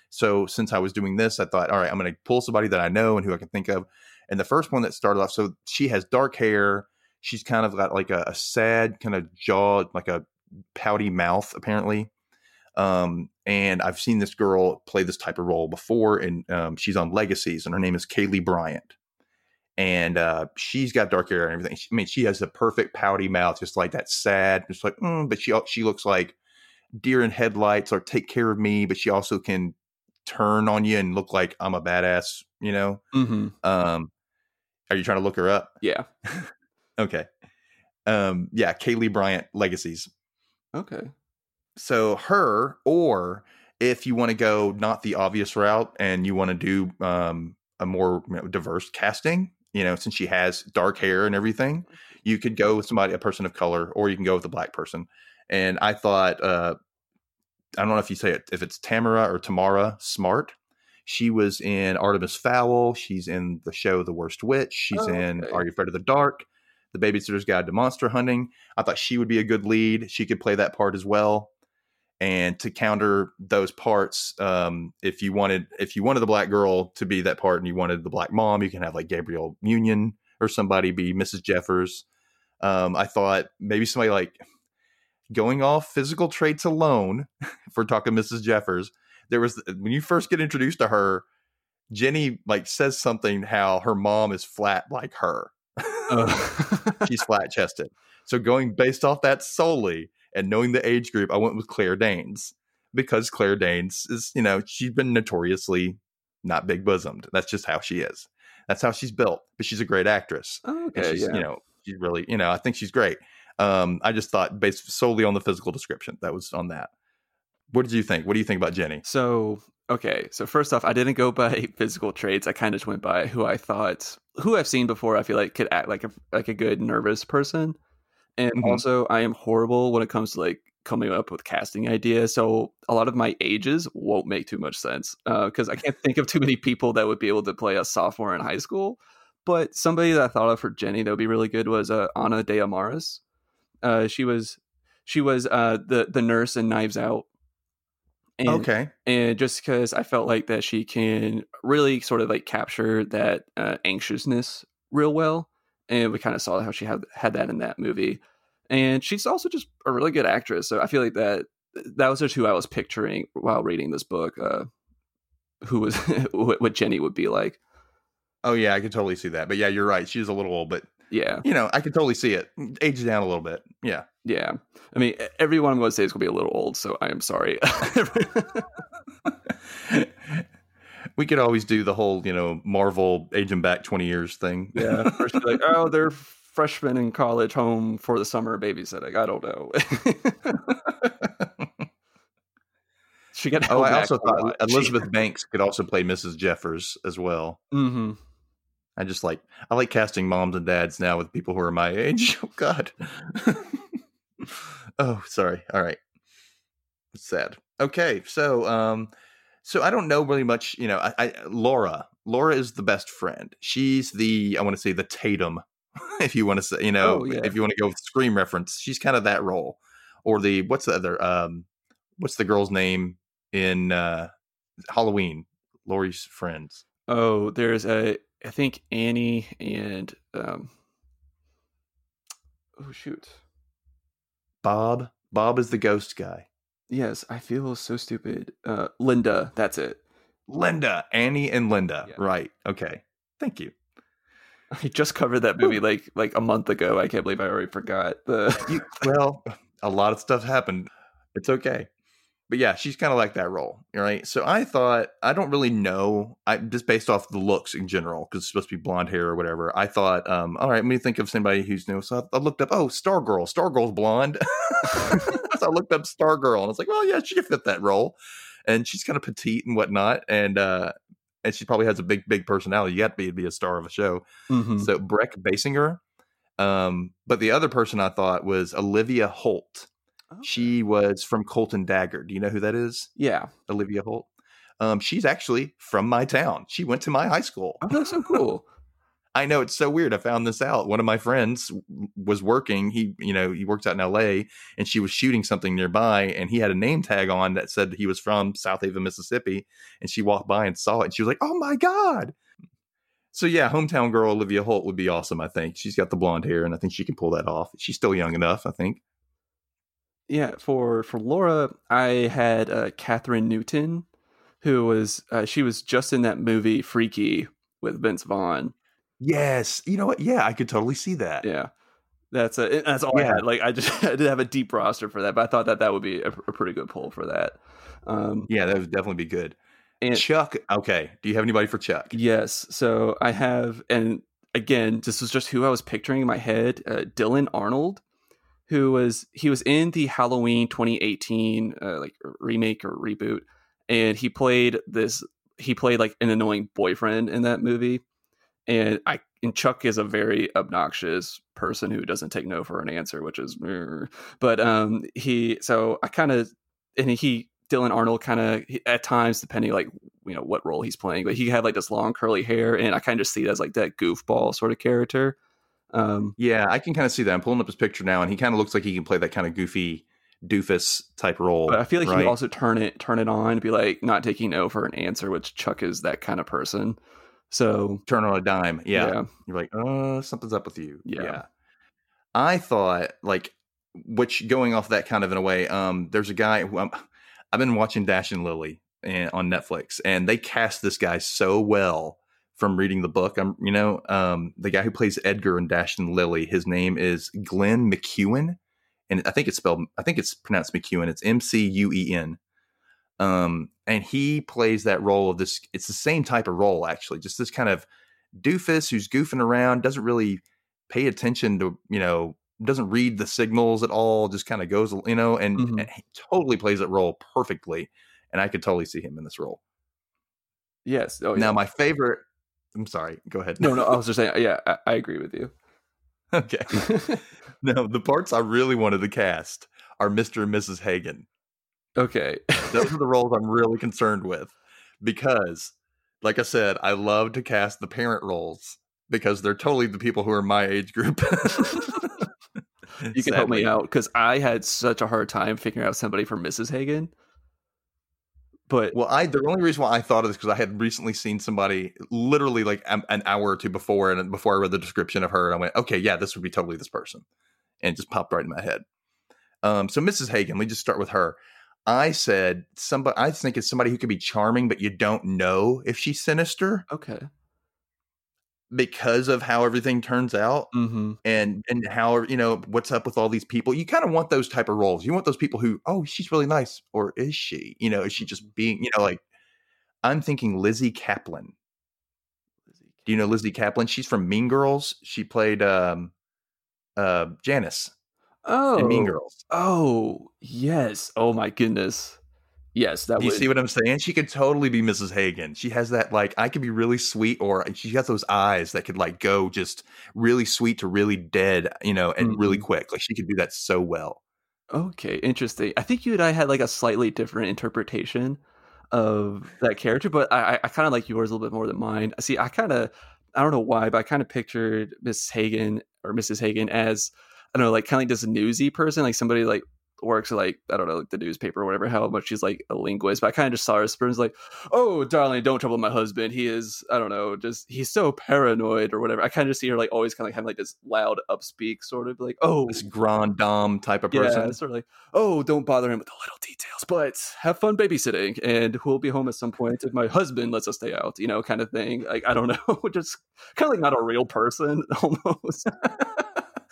So since I was doing this, I thought, all right, I'm going to pull somebody that I know and who I can think of. And the first one that started off, so she has dark hair. She's kind of got like a, a sad kind of jaw, like a pouty mouth, apparently. Um, and I've seen this girl play this type of role before, and um, she's on Legacies, and her name is Kaylee Bryant. And uh, she's got dark hair and everything. She, I mean, she has the perfect pouty mouth, just like that sad, just like. Mm, but she she looks like deer in headlights, or take care of me. But she also can turn on you and look like I'm a badass. You know. hmm Um, are you trying to look her up? Yeah. Okay. Um, yeah, Kaylee Bryant Legacies. Okay. so her or if you want to go not the obvious route and you want to do um, a more you know, diverse casting you know since she has dark hair and everything you could go with somebody a person of color or you can go with a black person and i thought uh, i don't know if you say it if it's tamara or tamara smart she was in artemis fowl she's in the show the worst witch she's Oh, in are you afraid of the dark the babysitter's guide to monster hunting I thought she would be a good lead. She could play that part as well. And to counter those parts, um, if you wanted if you wanted the black girl to be that part and you wanted the black mom, you can have like Gabrielle Union or somebody be Mrs. Jeffers. Um, I thought maybe somebody like going off physical traits alone, if we're talking Mrs. Jeffers, there was when you first get introduced to her, Jenny like says something how her mom is flat like her Uh, she's flat chested. So going based off that solely and knowing the age group, I went with Claire Danes because Claire Danes is, you know, she's been notoriously not big bosomed. That's just how she is. That's how she's built. But she's a great actress. oh, okay. she's, Yeah. you know, she's really, you know, I think she's great. Um, I just thought based solely on the physical description, that was on that. What did you think? What do you think about Jenny? So okay, so first off, I didn't go by physical traits. I kind of just went by who I thought, who I've seen before. I feel like could act like a like a good nervous person, and Mhm. also I am horrible when it comes to like coming up with casting ideas. So a lot of my ages won't make too much sense because I can't think of too many people that would be able to play a sophomore in high school. But somebody that I thought of for Jenny that would be really good was uh, Ana de Armas. Uh, she was she was uh, the the nurse in Knives Out. And, okay. and just because I felt like that she can really sort of like capture that uh, anxiousness real well, and we kind of saw how she had had that in that movie, and she's also just a really good actress. So I feel like that that was just who I was picturing while reading this book. Uh, who was what Jenny would be like? Oh yeah, I could totally see that. But yeah, you're right. She's a little old, but Yeah, you know, I could totally see it. Age down a little bit. Yeah. yeah. I mean, everyone I'm going to say is going to be a little old, so I am sorry. we could always do the whole, you know, Marvel age them back 20 years thing. Yeah, first like, oh, they're freshmen in college, home for the summer babysitting. I don't know. she got. oh, I also thought Elizabeth Banks could also play Mrs. Jeffers as well. hmm I just like I like casting moms and dads now with people who are my age. Oh God. oh, sorry. All right. It's sad. Okay, so um, so I don't know really much. You know, I, I Laura. Laura is the best friend. She's the I want to say the Tatum, if you want to say, you know, Oh, yeah. if you want to go with Scream reference, she's kind of that role. Or the what's the other um, what's the girl's name in uh Halloween? Laurie's friends. Oh, there's a. I think Annie and um. Oh shoot! Bob. Bob is the ghost guy. Yes, I feel so stupid. Uh, Linda, that's it. Linda, Annie, and Linda. Yeah. Right. Okay. Thank you. I just covered that movie like like a month ago. I can't believe I already forgot the. you well, a lot of stuff happened. It's okay. but yeah, she's kind of like that role, right? So I thought I don't really know, I just based off the looks in general because it's supposed to be blonde hair or whatever. I thought, um, all right, let me think of somebody who's new. So I, I looked up, oh, Stargirl, Stargirl's blonde. so I looked up Stargirl and I was like, well, yeah, she could fit that role, and she's kind of petite and whatnot, and uh, and she probably has a big, big personality. You got to be be a star of a show. Mhm. So Brec Bassinger. Um, but the other person I thought was Olivia Holt. Okay. She was from Cloak and Dagger. Do you know who that is? yeah. Olivia Holt. Um, she's actually from my town. She went to my high school. Oh, that's so cool. I know it's so weird. I found this out. One of my friends was working. He, you know, he works out in L.A. and she was shooting something nearby, and he had a name tag on that said he was from Southaven, Mississippi. And she walked by and saw it, and she was like, "Oh my god!" So yeah, hometown girl Olivia Holt would be awesome. I think she's got the blonde hair, and I think she can pull that off. She's still young enough. I think. Yeah, for for Laura, I had uh, Kathryn Newton, who was uh, she was just in that movie Freaky with Vince Vaughn. Yes, you know what? Yeah, I could totally see that. Yeah, that's a, that's all I had. Like I just I didn't have a deep roster for that, but I thought that that would be a, a pretty good pull for that. Um, Yeah, that would definitely be good. and Chuck. Okay. Do you have anybody for Chuck? yes, so I have, and again, this was just who I was picturing in my head. Uh, Dylan Arnold, who was he was in the Halloween 2018 uh, like remake or reboot, and he played this. He played like an annoying boyfriend in that movie, and I and Chuck is a very obnoxious person who doesn't take no for an answer, which is, but um he so I kind of and he Dylan Arnold kind of at times depending like you know what role he's playing, but he had like this long curly hair, and I kind of just see it as like that goofball sort of character. Um, Yeah, I can kind of see that. I'm pulling up his picture now, and he kind of looks like he can play that kind of goofy doofus type role. but I feel like he right? would also turn it turn it on and be like not taking no for an answer, which Chuck is that kind of person. So turn on a dime. Yeah. yeah, You're like, uh, something's up with you. Yeah. I thought like, which going off that kind of in a way, um, there's a guy who I'm, I've been watching Dash and Lily and, on Netflix, and they cast this guy so well from reading the book. I'm, you know, um, the guy who plays Edgar in Dash and Lily, his name is Glenn McCuen, and I think it's spelled, I think it's pronounced McCuen. It's M C U E N. Um, and he plays that role of this. It's the same type of role, actually, just this kind of doofus who's goofing around, doesn't really pay attention to, you know, doesn't read the signals at all, just kind of goes, you know, and, Mhm. and he totally plays that role perfectly. And I could totally see him in this role. yes. Oh, yeah. Now, my favorite. I'm sorry. Go ahead. no, no. I was just saying. Yeah, I, I agree with you. okay. now, the parts I really wanted to cast are Mr. and Mrs. Hagen. Okay. Those are the roles I'm really concerned with because, like I said, I love to cast the parent roles because they're totally the people who are my age group. you can help me out because I had such a hard time figuring out somebody for Mrs. Hagen. But Well, I the only reason why I thought of this because I had recently seen somebody literally like an, an hour or two before, and before I read the description of her, and I went, okay, yeah, this would be totally this person, and it just popped right in my head. Um, so Mrs. Hagen, let me just start with her. I said somebody. I think it's somebody who could be charming, but you don't know if she's sinister okay. because of how everything turns out. Mm-hmm. and and how you know what's up with all these people you kind of want those type of roles you want those people who oh she's really nice or is she you know is she just being you know like i'm thinking lizzy caplan do you know lizzy caplan she's from mean girls she played um uh janice Oh, in mean girls Oh, yes. Oh my goodness. Yes, that do you would. see what i'm saying she could totally be mrs hagen she has that like i could be really sweet or she has those eyes that could like go just really sweet to really dead you know and really Mhm. quick like she could do that so well Okay, interesting. I think you and I had like a slightly different interpretation of that character, but I, I, I kind of like yours a little bit more than mine. See, I kind of, I don't know why, but I kind of pictured Miss Hagen or Mrs. Hagen as, I don't know, like kind of like this newsy person, like somebody like works like I don't know, like the newspaper or whatever. How much she's like a linguist, but I kind of just saw her person like, oh, darling, don't trouble my husband. He is, I don't know, just he's so paranoid or whatever. I kind of just see her like always kind of like having like this loud upspeak, sort of like, oh, this grand dame type of person." yeah, sort of like, oh, don't bother him with the little details, but have fun babysitting, and we'll be home at some point if my husband lets us stay out, you know, kind of thing. Like, I don't know, just kind of like not a real person almost.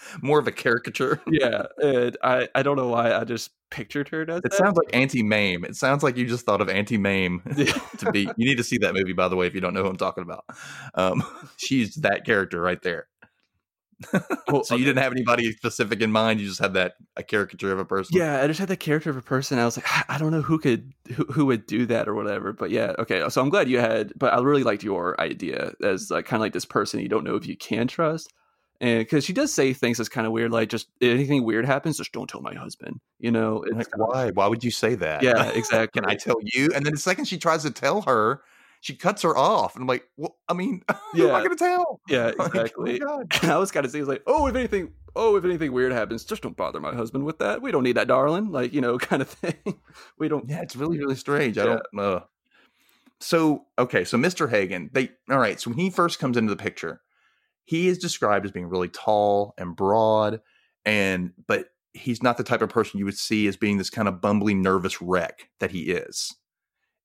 more of a caricature. yeah, and I I don't know why I just pictured her as It that. sounds like Auntie Mame. It sounds like you just thought of Auntie Mame to be. You need to see that movie, by the way, if you don't know who I'm talking about. Um, she's that character right there. Well, So you didn't have anybody specific in mind. You just had that a caricature of a person. Yeah, I just had the character of a person. I was like, I don't know who could who, who would do that or whatever. But yeah, okay. So I'm glad you had. But I really liked your idea as like kind of like this person you don't know if you can trust, because she does say things that's kind of weird, like just anything weird happens, just don't tell my husband. You know, Like, why? Why would you say that? yeah, exactly. Can I tell you? And then the second she tries to tell her, she cuts her off. And I'm like, well, I mean, who am I going to tell? Yeah, Like, oh exactly. And I was kind of saying like, oh, if anything, oh, if anything weird happens, just don't bother my husband with that. We don't need that, darling. Like you know, kind of thing. We don't. Yeah, it's really, really strange. I don't know. So, okay, so Mr. Hagen, they all right, so when he first comes into the picture, he is described as being really tall and broad, and but he's not the type of person you would see as being this kind of bumbling, nervous wreck that he is.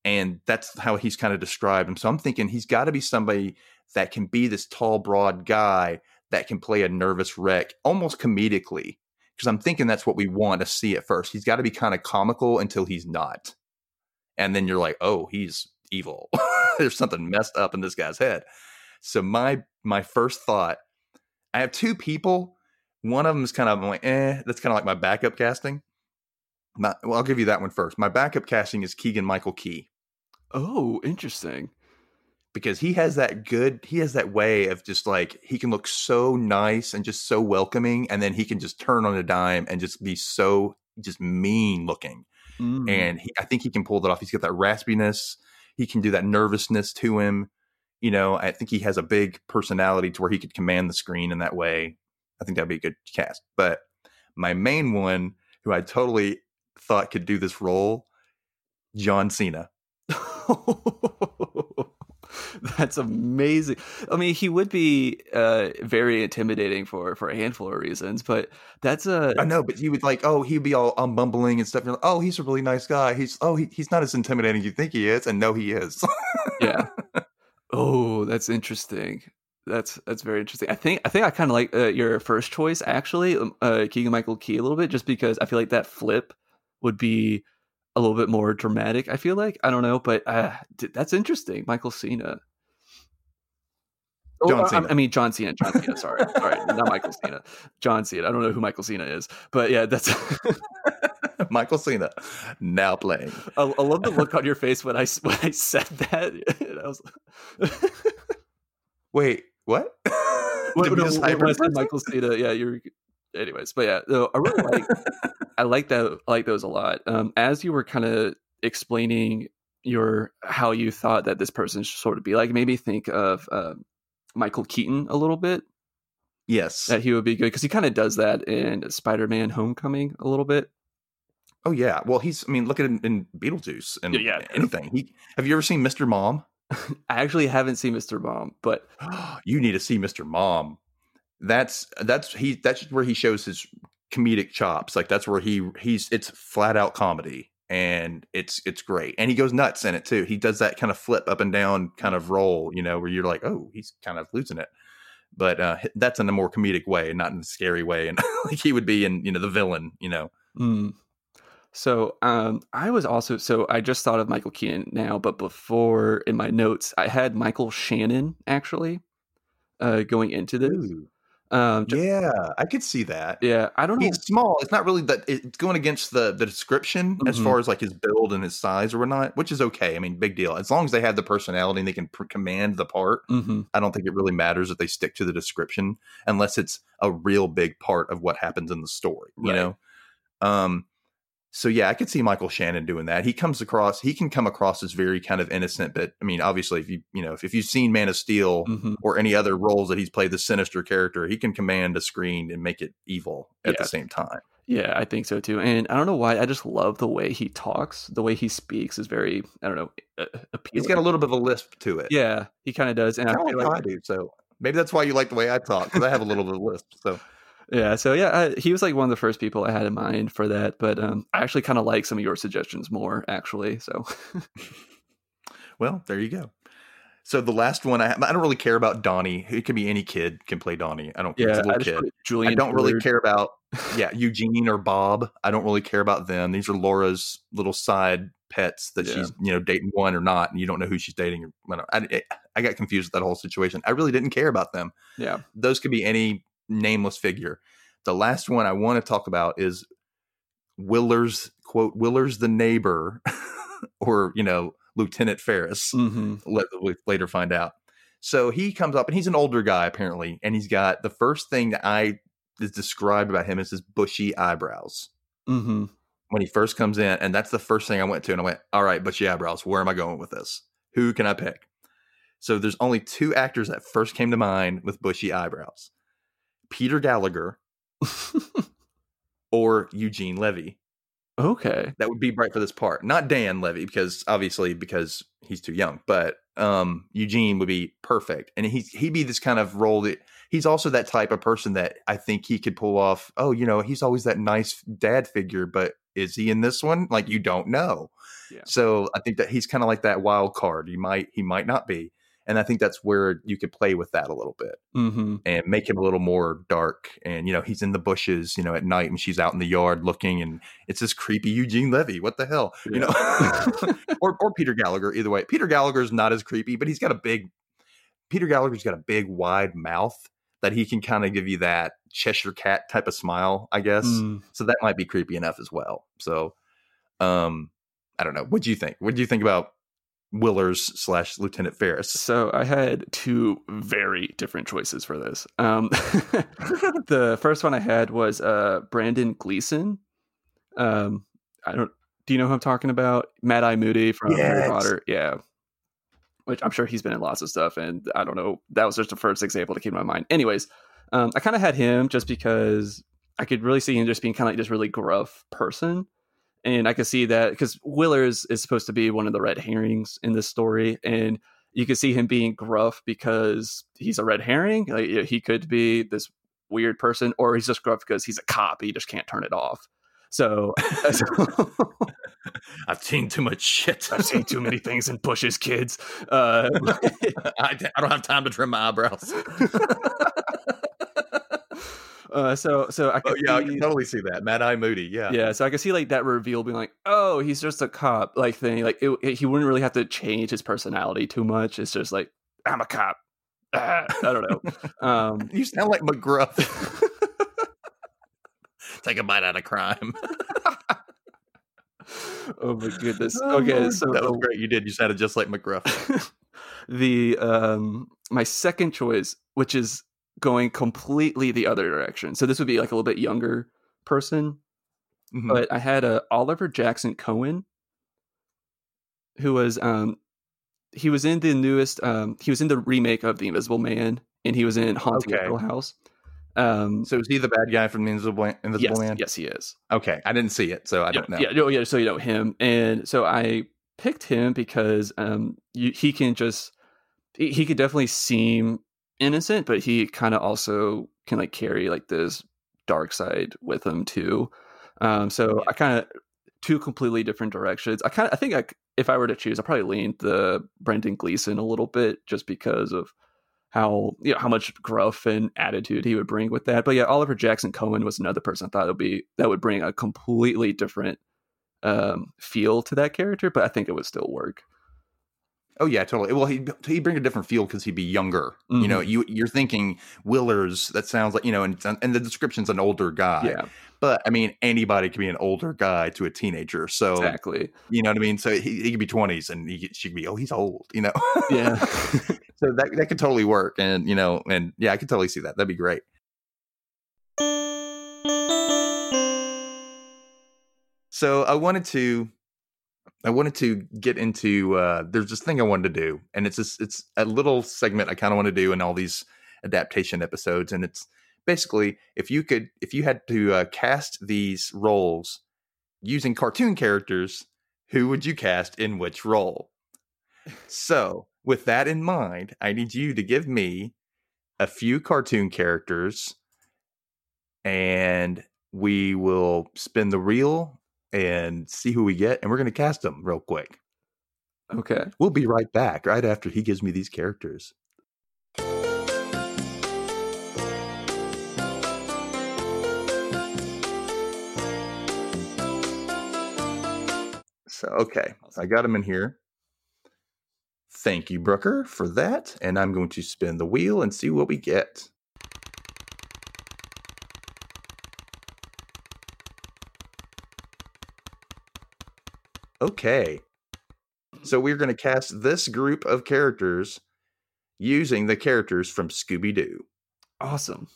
And that's how he's kind of described. And so I'm thinking he's got to be somebody that can be this tall, broad guy that can play a nervous wreck almost comedically. Because I'm thinking that's what we want to see at first. He's got to be kind of comical until he's not. And then you're like, oh, he's evil. There's something messed up in this guy's head. So my my first thought, I have two people. One of them is kind of I'm like, eh, that's kind of like my backup casting. My, well, I'll give you that one first. My backup casting is Keegan Michael Key Oh, interesting. because he has that good he has that way of just like he can look so nice and just so welcoming and then he can just turn on a dime and just be so just mean looking Mm. and he, i think he can pull that off he's got that raspiness he can do that nervousness to him you know i think he has a big personality to where he could command the screen in that way i think that'd be a good cast but my main one who i totally thought could do this role john cena That's amazing. I mean, he would be uh, very intimidating for for a handful of reasons, but that's a I know, but he would like, oh, he'd be all um, bumbling and stuff. Like, oh, he's a really nice guy. He's oh, he, he's not as intimidating as you think he is, and no, he is. yeah. Oh, that's interesting. That's that's very interesting. I think I think I kind of like uh, your first choice actually, um, uh, Keegan Michael Key a little bit, just because I feel like that flip would be a little bit more dramatic. I feel like I don't know, but uh, d- that's interesting. Michael Cena. Oh, John I- Cena. I mean John Cena. John Cena. Sorry, sorry, not Michael Cena. John Cena. I don't know who Michael Cena is, but yeah, that's. Michael Cena now playing. I, I love the look on your face when I when I said that. I was. Wait, what? What, no, I said Michael Cena, yeah, you're. Anyways, but yeah, no, I really like. I like that. I like those a lot. Um, as you were kind of explaining your how you thought that this person should sort of be like, made me think of uh, Michael Keaton a little bit. yes. That he would be good because he kind of does that in Spider-Man: Homecoming a little bit. Oh yeah. Well, he's. I mean, look at him in Beetlejuice and Yeah, yeah. anything. He. Have you ever seen Mr. Mom? I actually haven't seen Mr. Mom, but you need to see Mr. Mom. That's that's he that's where he shows his comedic chops. Like that's where he he's it's flat out comedy and it's it's great. And he goes nuts in it too. He does that kind of flip up and down kind of roll, you know, where you're like, "Oh, he's kind of losing it." But uh that's in a more comedic way, not in a scary way and like he would be in, you know, the villain, you know. Mm. So um, I was also so I just thought of Michael Keaton now, but before in my notes I had Michael Shannon actually uh, going into this. Um, ju- Yeah, I could see that. yeah, I don't know. He's small. It's not really that. It's going against the the description as Mhm. far as like his build and his size or whatnot, which is okay. I mean, big deal. As long as they have the personality and they can pr- command the part, Mhm. I don't think it really matters if they stick to the description unless it's a real big part of what happens in the story. You Right. know. Um. So yeah, I could see Michael Shannon doing that. He comes across. He can come across as very kind of innocent, but I mean, obviously, if you you know if, if you've seen Man of Steel Mhm. or any other roles that he's played the sinister character, he can command a screen and make it evil at Yeah. the same time. Yeah, I think so too. And I don't know why. I just love the way he talks. The way he speaks is very I don't know appealing. He's got a little bit of a lisp to it. yeah, he kind of does. And I feel like I do. So maybe that's why you like the way I talk because I have a little bit of a lisp. So Yeah, so yeah, I, he was like one of the first people I had in mind for that. But um, I actually kind of like some of your suggestions more, actually. So well, there you go. So the last one I have, I don't really care about Donnie. It could be any kid can play Donnie. I don't. Yeah, just kid. Julian. I don't really care about yeah Eugene or Bob. I don't really care about them. These are Laura's little side pets that Yeah. she's you know dating one or not, and you don't know who she's dating. Or whatever. I, I got confused with that whole situation. I really didn't care about them. Yeah. Those could be any nameless figure. The last one I want to talk about is Willer's quote Willer's the neighbor, or you know Lieutenant Ferris hmm let, we later find out. So he comes up and he's an older guy apparently, and he's got the first thing that I is described about him is his bushy eyebrows hmm when he first comes in, and that's the first thing I went to, and I went, "All right, bushy eyebrows. Where am I going with this? Who can I pick?" So there's only two actors that first came to mind with bushy eyebrows: Peter Gallagher or Eugene Levy. okay. that would be right for this part. Not Dan Levy because obviously because he's too young, but um Eugene would be perfect. And he he'd be this kind of role that he's also that type of person that I think he could pull off. Oh, you know, he's always that nice dad figure, but is he in this one? Like you don't know. Yeah. So I think that he's kind of like that wild card. He might he might not be. And I think that's where you could play with that a little bit hmm and make him a little more dark. And you know, he's in the bushes, you know, at night, and she's out in the yard looking, and it's this creepy Eugene Levy. What the hell, you know? or or Peter Gallagher. Either way, Peter Gallagher's not as creepy, but he's got a big. Peter Gallagher's got a big, wide mouth that he can kind of give you that Cheshire Cat type of smile, I guess. Mm. So that might be creepy enough as well. So, um, I don't know. What do you think? What do you think about Willers slash Lieutenant Ferris? So I had two very different choices for this. Um, the first one I had was uh, Brendan Gleeson. Um, I don't. Do you know who I'm talking about? Mad Eye Moody from Harry Potter. Yeah. Which I'm sure he's been in lots of stuff, and I don't know. That was just the first example that came to my mind. Anyways, um, I kind of had him just because I could really see him just being kind of like this really gruff person, and I can see that because Willers is supposed to be one of the red herrings in this story, and you can see him being gruff because he's a red herring. Like he could be this weird person, or he's just gruff because he's a cop. He just can't turn it off. So, I've seen too much shit. I've seen too many things in bushes, kids. Uh, I, I don't have time to trim my eyebrows. Uh, so, so I oh could yeah, I can totally see that. Mad Eye Moody. Yeah. yeah, so I can see like that reveal being like, oh, he's just a cop, like thing. Like it, it- he wouldn't really have to change his personality too much. It's just like I'm a cop. Ah, I don't know. Um, You sound like McGruff. Take a bite out of crime. oh my goodness. Oh, Okay, Lord. so that was great. You did. You sounded just like McGruff. the um my second choice, which is going completely the other direction. So this would be like a little bit younger person, Mhm. but I had a Oliver Jackson Cohen, who was um he was in the newest um he was in the remake of The Invisible Man, and he was in Haunting of Okay. Hill House. Um, So is he the bad guy from the Invisible, Invisible yes, Man? yes, he is. Okay, I didn't see it, so I yeah, don't know. Yeah, no, yeah. So you know him, and so I picked him because um, you, he can just he, he could definitely seem innocent, but he kind of also can like carry like this dark side with him too. Um, so I kind of two completely different directions. I kind of I think I, if I were to choose, I probably leaned the Brendan Gleeson a little bit just because of how you know how much gruff and attitude he would bring with that. But yeah, Oliver Jackson Cohen was another person I thought would be that would bring a completely different um, feel to that character, but I think it would still work. Oh yeah, totally. Well, he he bring a different feel because he'd be younger. You know, Mhm. you you're thinking Willers. That sounds like you know, and and the description's an older guy. yeah, But I mean, anybody can be an older guy to a teenager. So exactly. you know what I mean. So he, he could be twenties, and he, she could be, oh, he's old. You know. Yeah. so that that could totally work, and you know, and yeah, I could totally see that. That'd be great. So I wanted to, I wanted to get into. Uh, there's this thing I wanted to do, and it's this, it's a little segment I kind of want to do in all these adaptation episodes, and it's basically if you could, if you had to uh, cast these roles using cartoon characters, who would you cast in which role? So, with that in mind, I need you to give me a few cartoon characters and we will spin the reel and see who we get and we're going to cast them real quick. Okay. We'll be right back right after he gives me these characters. So, okay, I got him in here. Thank you, Brooker, for that. And I'm going to spin the wheel and see what we get. Okay. So we're going to cast this group of characters using the characters from Scooby Doo. Awesome.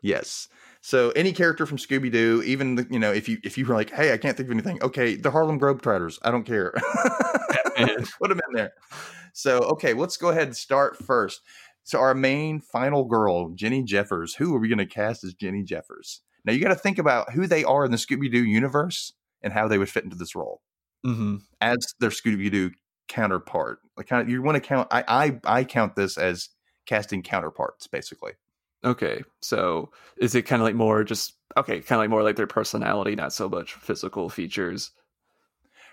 Yes. So any character from Scooby Doo, even the, you know, if you if you were like, hey, I can't think of anything. Okay, the Harlem Globetrotters. I don't care. Put them in there. So okay, let's go ahead and start first. So our main final girl, Jenny Jeffers. Who are we going to cast as Jenny Jeffers? Now you got to think about who they are in the Scooby Doo universe and how they would fit into this role hmm as their Scooby Doo counterpart. Like kind of, you want to count. I, I I count this as casting counterparts, basically. Okay. So is it kind of like more just okay, kind of like more like their personality, not so much physical features?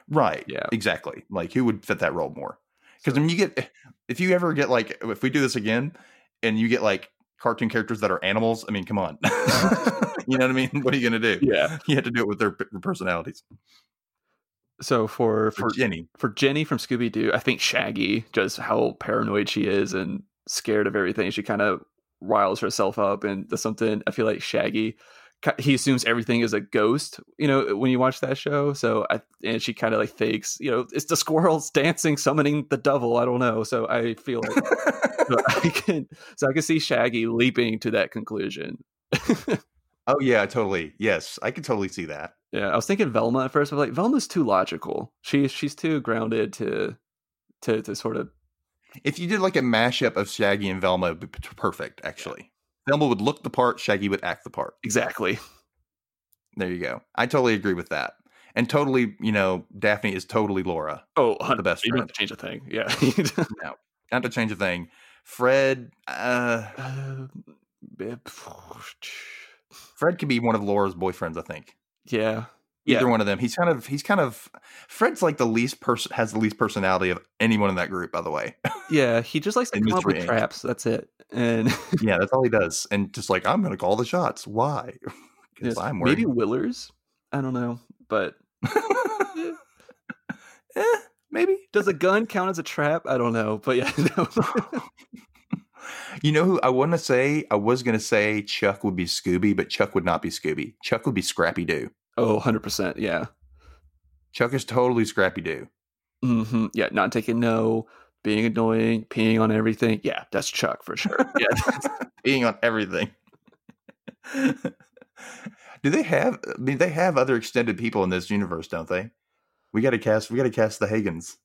Right. Yeah. Exactly. Like who would fit that role more? Because when you get, if you ever get like, if we do this again, and you get like cartoon characters that are animals, I mean, come on. you know what I mean? What are you going to do? Yeah. You have to do it with their personalities. So for For for Jenny, for Jenny from Scooby Doo, I think Shaggy, just how paranoid she is and scared of everything, she kind of riles herself up and does something. I feel like Shaggy, he assumes everything is a ghost. You know, when you watch that show, so I and she kind of like fakes, you know, it's the squirrels dancing, summoning the devil. I don't know. So I feel like I can so I can see Shaggy leaping to that conclusion. oh yeah, totally. Yes, I can totally see that. Yeah, I was thinking Velma at first, but like Velma's too logical. She's she's too grounded to to to sort of If you did like a mashup of Shaggy and Velma, it'd be perfect. Actually, Velma would look the part, Shaggy would act the part. exactly. There you go. I totally agree with that. And totally, you know, Daphne is totally Laura. Oh, The best You don't have to change a thing. Yeah. No, not to change a thing. Fred, uh, Uh, Fred could be one of Laura's boyfriends. I think yeah. either Yeah. one of them. He's kind of, he's kind of. Fred's like the least person has the least personality of anyone in that group. By the way, Yeah. He just likes to come up with traps. That's it. And yeah, that's all he does. And just like I'm going to call the shots. Why? Because yes, I'm worried. maybe Willers. I don't know, but eh, maybe. does a gun count as a trap? I don't know, but yeah. No. You know who I want to say? I was going to say Chuck would be Scooby, but Chuck would not be Scooby. Chuck would be Scrappy Doo. oh, 100%. Yeah. Chuck is totally Scrappy Doo. hmm Yeah. Not taking no, being annoying, peeing on everything. Yeah. That's Chuck for sure. Yeah. Being on everything. Do they have? I mean, they have other extended people in this universe, don't they? We got to cast. We got to cast the Hagens.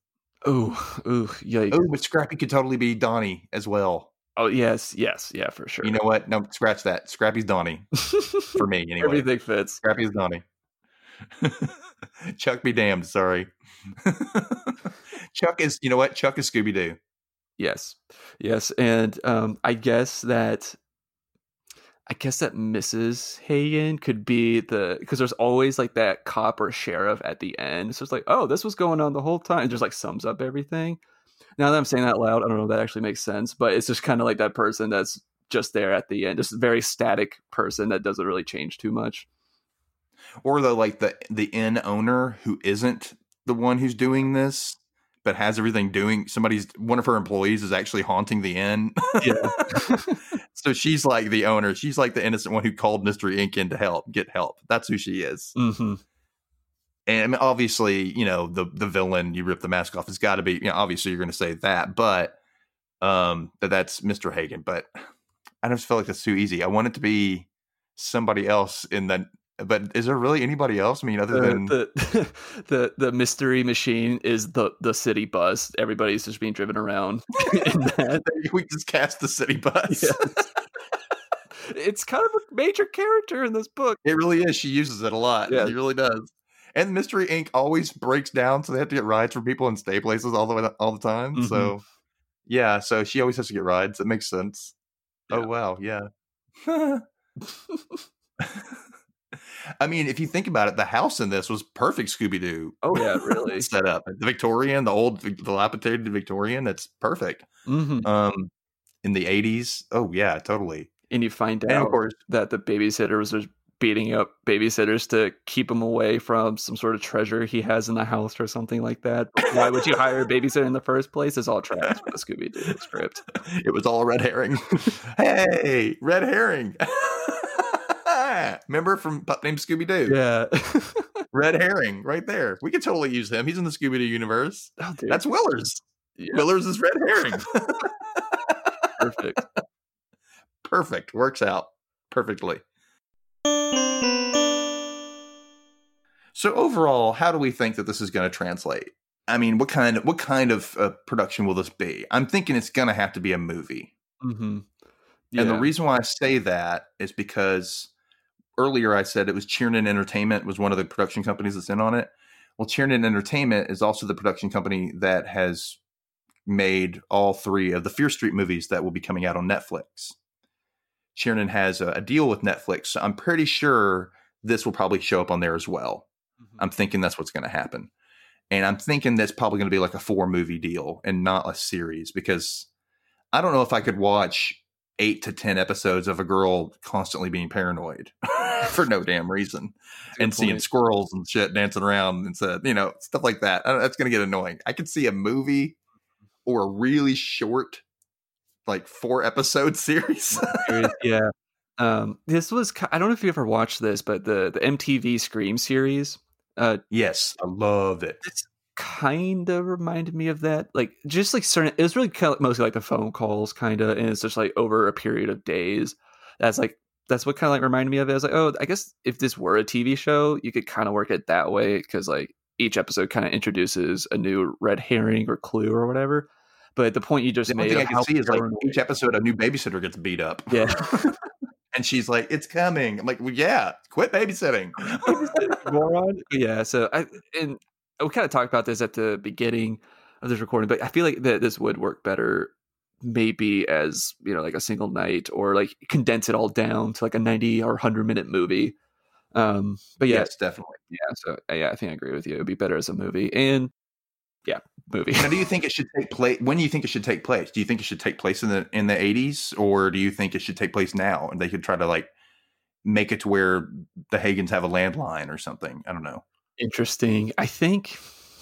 Ooh, ooh, yikes. Oh, but Scrappy could totally be Donnie as well. Oh, yes, yes, yeah, for sure. You know what? No, scratch that. Scrappy's Donnie for me anyway. everything fits. Scrappy's Donnie. Chuck be damned. Sorry. Chuck is. You know what? Chuck is Scooby Doo. Yes, yes, and um, I guess that I guess that Mrs. Hagen could be the because there's always like that cop or sheriff at the end. So it's like, oh, this was going on the whole time. It just like sums up everything. Now that I'm saying that loud, I don't know if that actually makes sense, but it's just kind of like that person that's just there at the end, just a very static person that doesn't really change too much. or the like the the inn owner who isn't the one who's doing this but has everything doing somebody's one of her employees is actually haunting the inn. Yeah. so she's like the owner. She's like the innocent one who called mystery inc in to help get help. That's who she is. Hmm and I mean, obviously you know the the villain you rip the mask off has got to be you know obviously you're going to say that but um that that's mr hagen but i just feel like that's too easy i want it to be somebody else in the but is there really anybody else i mean other the, than the the the mystery machine is the the city bus. Everybody's just being driven around we just cast the city bus. Yes. It's kind of a major character in this book. It really is. She uses it a lot. Yeah. She really does. And Mystery Inc. always breaks down, so they have to get rides for people and stay places all the way all the time. Mhm. So, yeah, so she always has to get rides. It makes sense. Yeah. Oh wow, yeah. I mean, if you think about it, the house in this was perfect Scooby Doo. Oh yeah, really set up. The Victorian, the old dilapidated Victorian, that's perfect. mm-hmm. Um, in the eighties, oh yeah, totally. and you find And of out course, that the babysitter was beating up babysitters to keep him away from some sort of treasure he has in the house or something like that. Why would you hire a babysitter in the first place? It's all trash for the Scooby Doo script. it was all red herring. hey, red herring. Remember from Pup Named Scooby Doo? Yeah. Red herring, right there. We could totally use him. He's in the Scooby Doo universe. oh. That's Willers. yeah, Willers is red herring. perfect. Perfect. Works out perfectly. So overall, how do we think that this is going to translate? I mean, what kind of what kind of uh, production will this be? I'm thinking it's going to have to be a movie. hmm And the reason why I say that is because earlier I said it was Chernin Entertainment was one of the production companies that's in on it. Well, Chernin Entertainment is also the production company that has made all three of the Fear Street movies that will be coming out on Netflix. Chernin has a, a deal with Netflix, so I'm pretty sure this will probably show up on there as well. Mm-hmm. I'm thinking that's what's going to happen. And I'm thinking that's probably going to be like a four movie deal and not a series because I don't know if I could watch eight to 10 episodes of a girl constantly being paranoid for no damn reason That's a good and seeing squirrels and shit dancing around and said, you know, stuff like that. That's going to get annoying. I could see a movie or a really short, like four episode series. series, yeah. Um, this was I don't know if you ever watched this, but the the MTV Scream series uh yes, I love it. It's kind of reminded me of that. Like just like certain, it was really kind of mostly like the phone calls, kind of, and it's just like over a period of days. That's like that's what kind of like reminded me of it. I was like, oh, I guess if this were a TV show, you could kind of work it that way because like each episode kind of introduces a new red herring or clue or whatever. But the point you just The made, thing I can see is like each episode, a new babysitter gets beat up. yeah. And she's like, it's coming. I'm like, well, yeah, quit babysitting. moron. Yeah, so I and we kind of talked about this at the beginning of this recording, but I feel like that this would work better maybe as you know like a single night or like condense it all down to like a 90 or 100 minute movie um but yeah yes, definitely. yeah so yeah i think i agree with you it'd be better as a movie and yeah movie Now, do you think it should take place? When do you think it should take place? Do you think it should take place in the in the 80s, or do you think it should take place now, and they could try to like make it to where the Hagens have a landline or something? I don't know. interesting i think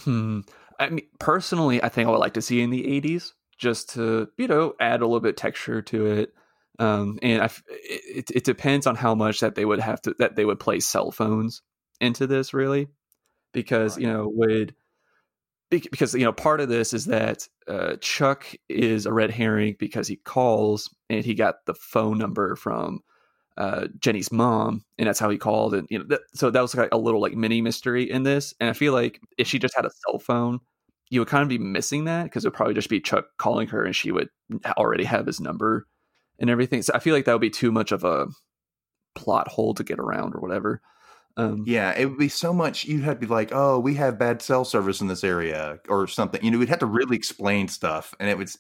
hmm i mean personally i think i would like to see in the 80s just to you know add a little bit texture to it um and I, it, it depends on how much that they would have to that they would place cell phones into this really because you know would because you know part of this is that uh, chuck is a red herring because he calls and he got the phone number from uh, Jenny's mom, and that's how he called. And you know, so that was like a little like mini mystery in this. And I feel like if she just had a cell phone, you would kind of be missing that because it would probably just be Chuck calling her, and she would already have his number and everything. So I feel like that would be too much of a plot hole to get around or whatever. Um, Yeah, it would be so much. You'd have to be like, "Oh, we have bad cell service in this area," or something. You know, we'd have to really explain stuff, and it would.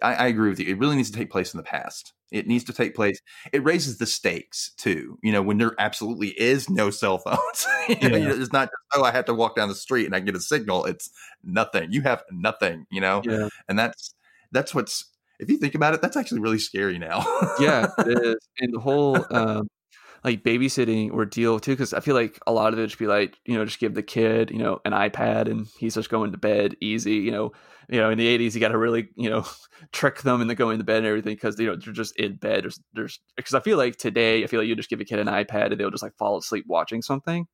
I, I agree with you. It really needs to take place in the past. It needs to take place. It raises the stakes too. You know, when there absolutely is no cell phones. you know, it's not just oh, I have to walk down the street and I get a signal. It's nothing. You have nothing. You know, yeah, and that's that's what's. If you think about it, that's actually really scary now. yeah, it is. And the whole um, like babysitting ordeal too, because I feel like a lot of it should be like you know just give the kid you know an iPad and he's just going to bed easy. You know, you know in the eighties you got to really you know trick them into going to bed and everything because you know they're just in bed. There's there's because I feel like today I feel like you just give a kid an iPad and they'll just like fall asleep watching something.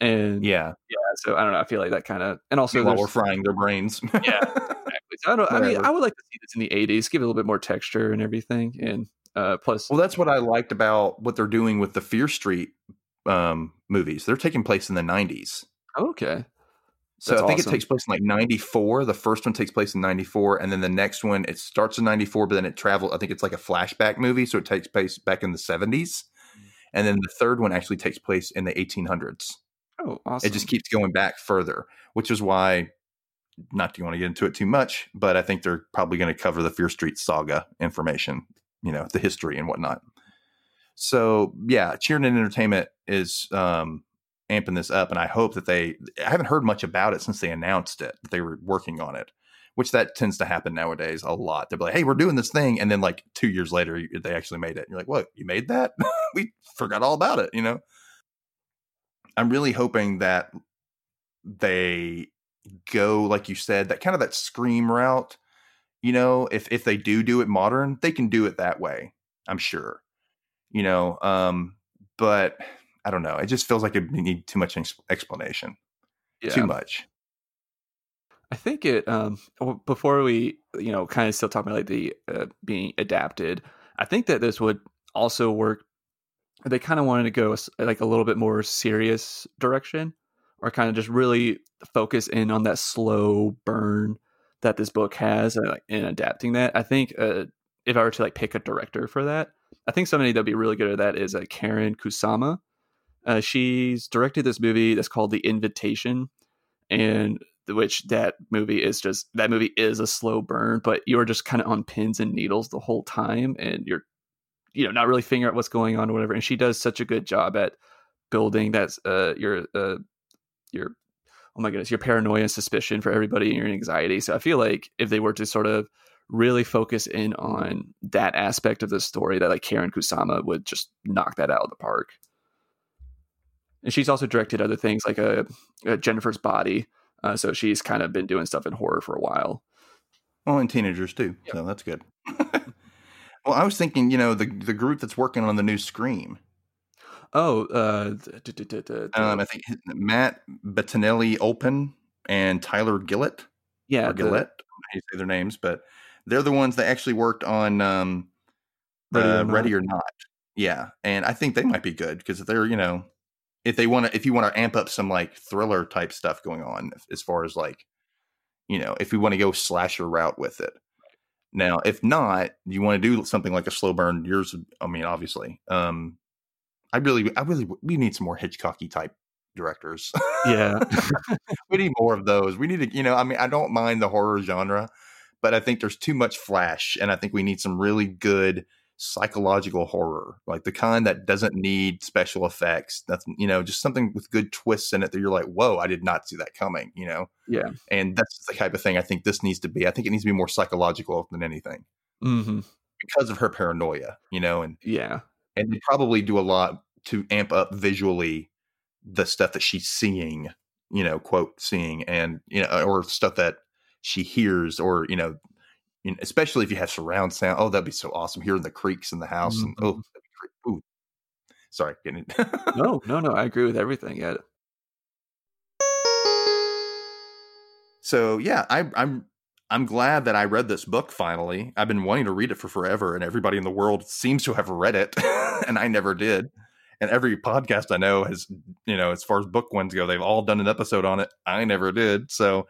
And yeah, yeah, so I don't know. I feel like that kind of and also while we're frying their brains. yeah, exactly. So I don't. I mean, I would like to see this in the '80s, give it a little bit more texture and everything, and uh, plus, Well, that's what I liked about what they're doing with the Fear Street um, movies. They're taking place in the 90s. okay, So That's I think awesome. it takes place in like 94. The first one takes place in 94. And then the next one, it starts in 94, but then it travels. I think it's like a flashback movie. So it takes place back in the 70s. And then the third one actually takes place in the 1800s. oh, awesome. It just keeps going back further, which is why, not to want to get into it too much, but I think they're probably going to cover the Fear Street saga information, you know, the history and whatnot. So yeah, Chernin Entertainment is um, amping this up, and I hope that they. I haven't heard much about it since they announced it that they were working on it, which that tends to happen nowadays a lot. They're like, "Hey, we're doing this thing," and then like two years later, they actually made it. You're like, "What? You made that? we forgot all about it," you know. I'm really hoping that they go like you said that kind of that scream route you know if if they do do it modern they can do it that way i'm sure you know um but i don't know it just feels like it need too much explanation yeah. too much i think it um before we you know kind of still talking about like the uh, being adapted i think that this would also work they kind of wanted to go like a little bit more serious direction or kind of just really focus in on that slow burn that this book has like, in adapting that. I think uh, if I were to like pick a director for that, I think somebody that'd be really good at that is uh, Karyn Kusama. Uh, she's directed this movie that's called The Invitation, and which that movie is just that movie is a slow burn, but you're just kind of on pins and needles the whole time, and you're you know not really figuring out what's going on or whatever. And she does such a good job at building that uh, your uh, your oh my goodness your paranoia and suspicion for everybody and your anxiety. So i feel like if they were to sort of really focus in on that aspect of the story that like Karyn Kusama would just knock that out of the park. And she's also directed other things like a, a jennifer's body uh, so she's kind of been doing stuff in horror for a while. Well and teenagers too yep. so that's good. Well i was thinking you know the the group that's working on the new scream Oh, uh, um, I think Matt Bettinelli-Olpin and Tyler Gillett. Yeah, or Gillett. You say their names, but they're the ones that actually worked on um, Ready, uh, or Ready or Not. Yeah, and I think they might be good because they're you know if they want to if you want to amp up some like thriller type stuff going on as far as like you know if we want to go slasher route with it. Now, if not, you want to do something like a slow burn. Yours, I mean, obviously, um, I really, I really, we need some more Hitchcocky type directors. Yeah, we need more of those. We need to, you know, I mean, I don't mind the horror genre, but I think there's too much flash, and I think we need some really good psychological horror, like the kind that doesn't need special effects. Nothing, you know, just something with good twists in it that you're like, whoa, I did not see that coming. You know, yeah. And that's the type of thing I think this needs to be. I think it needs to be more psychological than anything. Mm-hmm. Because of her paranoia, you know, and yeah, and they probably do a lot to amp up visually the stuff that she's seeing, you know, quote seeing, and you know, or stuff that she hears, or you know, especially if you have surround sound. Oh, that'd be so awesome hearing the creaks in the house, mm-hmm. and oh, mm-hmm. ooh, sorry, getting no, no, no. I agree with everything. Yeah. So yeah, I, I'm I'm glad that I read this book finally. I've been wanting to read it for forever, and everybody in the world seems to have read it, and I never did. And every podcast I know has, you know, as far as book ones go, they've all done an episode on it. I never did. So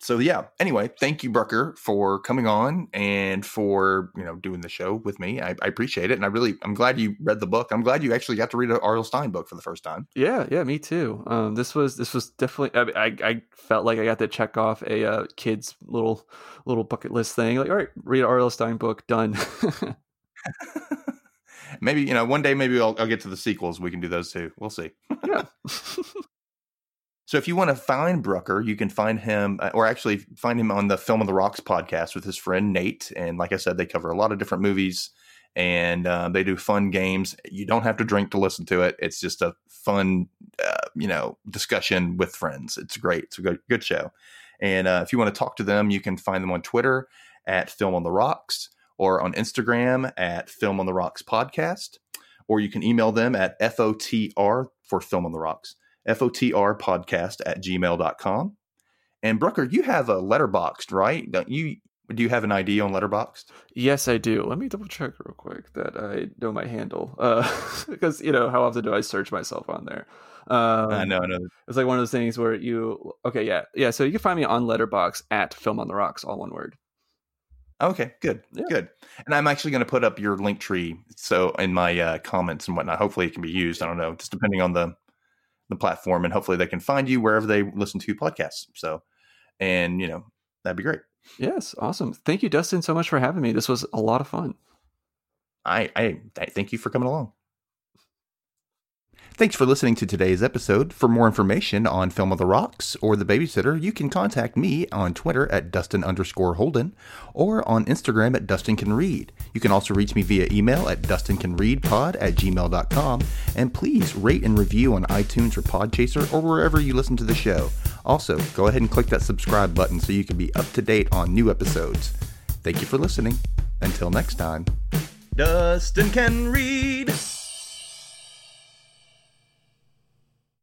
so yeah anyway thank you brucker for coming on and for you know doing the show with me. I, I, appreciate it and i really i'm glad you read the book. I'm glad you actually got to read an R.L. Stine book for the first time. Yeah yeah me too. Um this was this was definitely i i, I felt like i got to check off a uh, kid's little little bucket list thing like all right read an R.L. Stine book done. Maybe you know one day maybe I'll, I'll get to the sequels we can do those too. We'll see. Yeah So if you want to find Brucker, you can find him, uh, or actually find him on the Film on the Rocks podcast with his friend Nate. And like I said, they cover a lot of different movies and uh, they do fun games. You don't have to drink to listen to it. It's just a fun, uh, you know, discussion with friends. It's great. It's a good, good show. And uh, if you want to talk to them, you can find them on Twitter at Film on the Rocks or on Instagram at Film on the Rocks podcast, or you can email them at FOTR for Film on the Rocks F-O-T-R podcast at gmail.com. And Brucker, you have a Letterboxd, right? Don't you do you have an ID on Letterboxd? Yes, I do. Let me double check real quick that I know my handle. Uh, because you know, how often do I search myself on there? Um, I know, I know. It's like one of those things where you okay, yeah, yeah. So you can find me on Letterboxd at Film on the Rocks, all one word. Okay, good, yeah. good. And I'm actually going to put up your link tree so in my uh, comments and whatnot. Hopefully, it can be used. I don't know, just depending on the the platform and hopefully they can find you wherever they listen to podcasts. So, and you know, that'd be great. Yes. Awesome. Thank you, Dustin, so much for having me. This was a lot of fun. I, I, I thank you for coming along. Thanks for listening to today's episode. For more information on Film of the Rocks or The Babysitter, you can contact me on Twitter at Dustin underscore Holden or on Instagram at Dustin Can Read. You can also reach me via email at dustincanreadpod at gmail.com. And please rate and review on iTunes or Podchaser or wherever you listen to the show. Also, go ahead and click that subscribe button so you can be up to date on new episodes. Thank you for listening. Until next time. Dustin can read.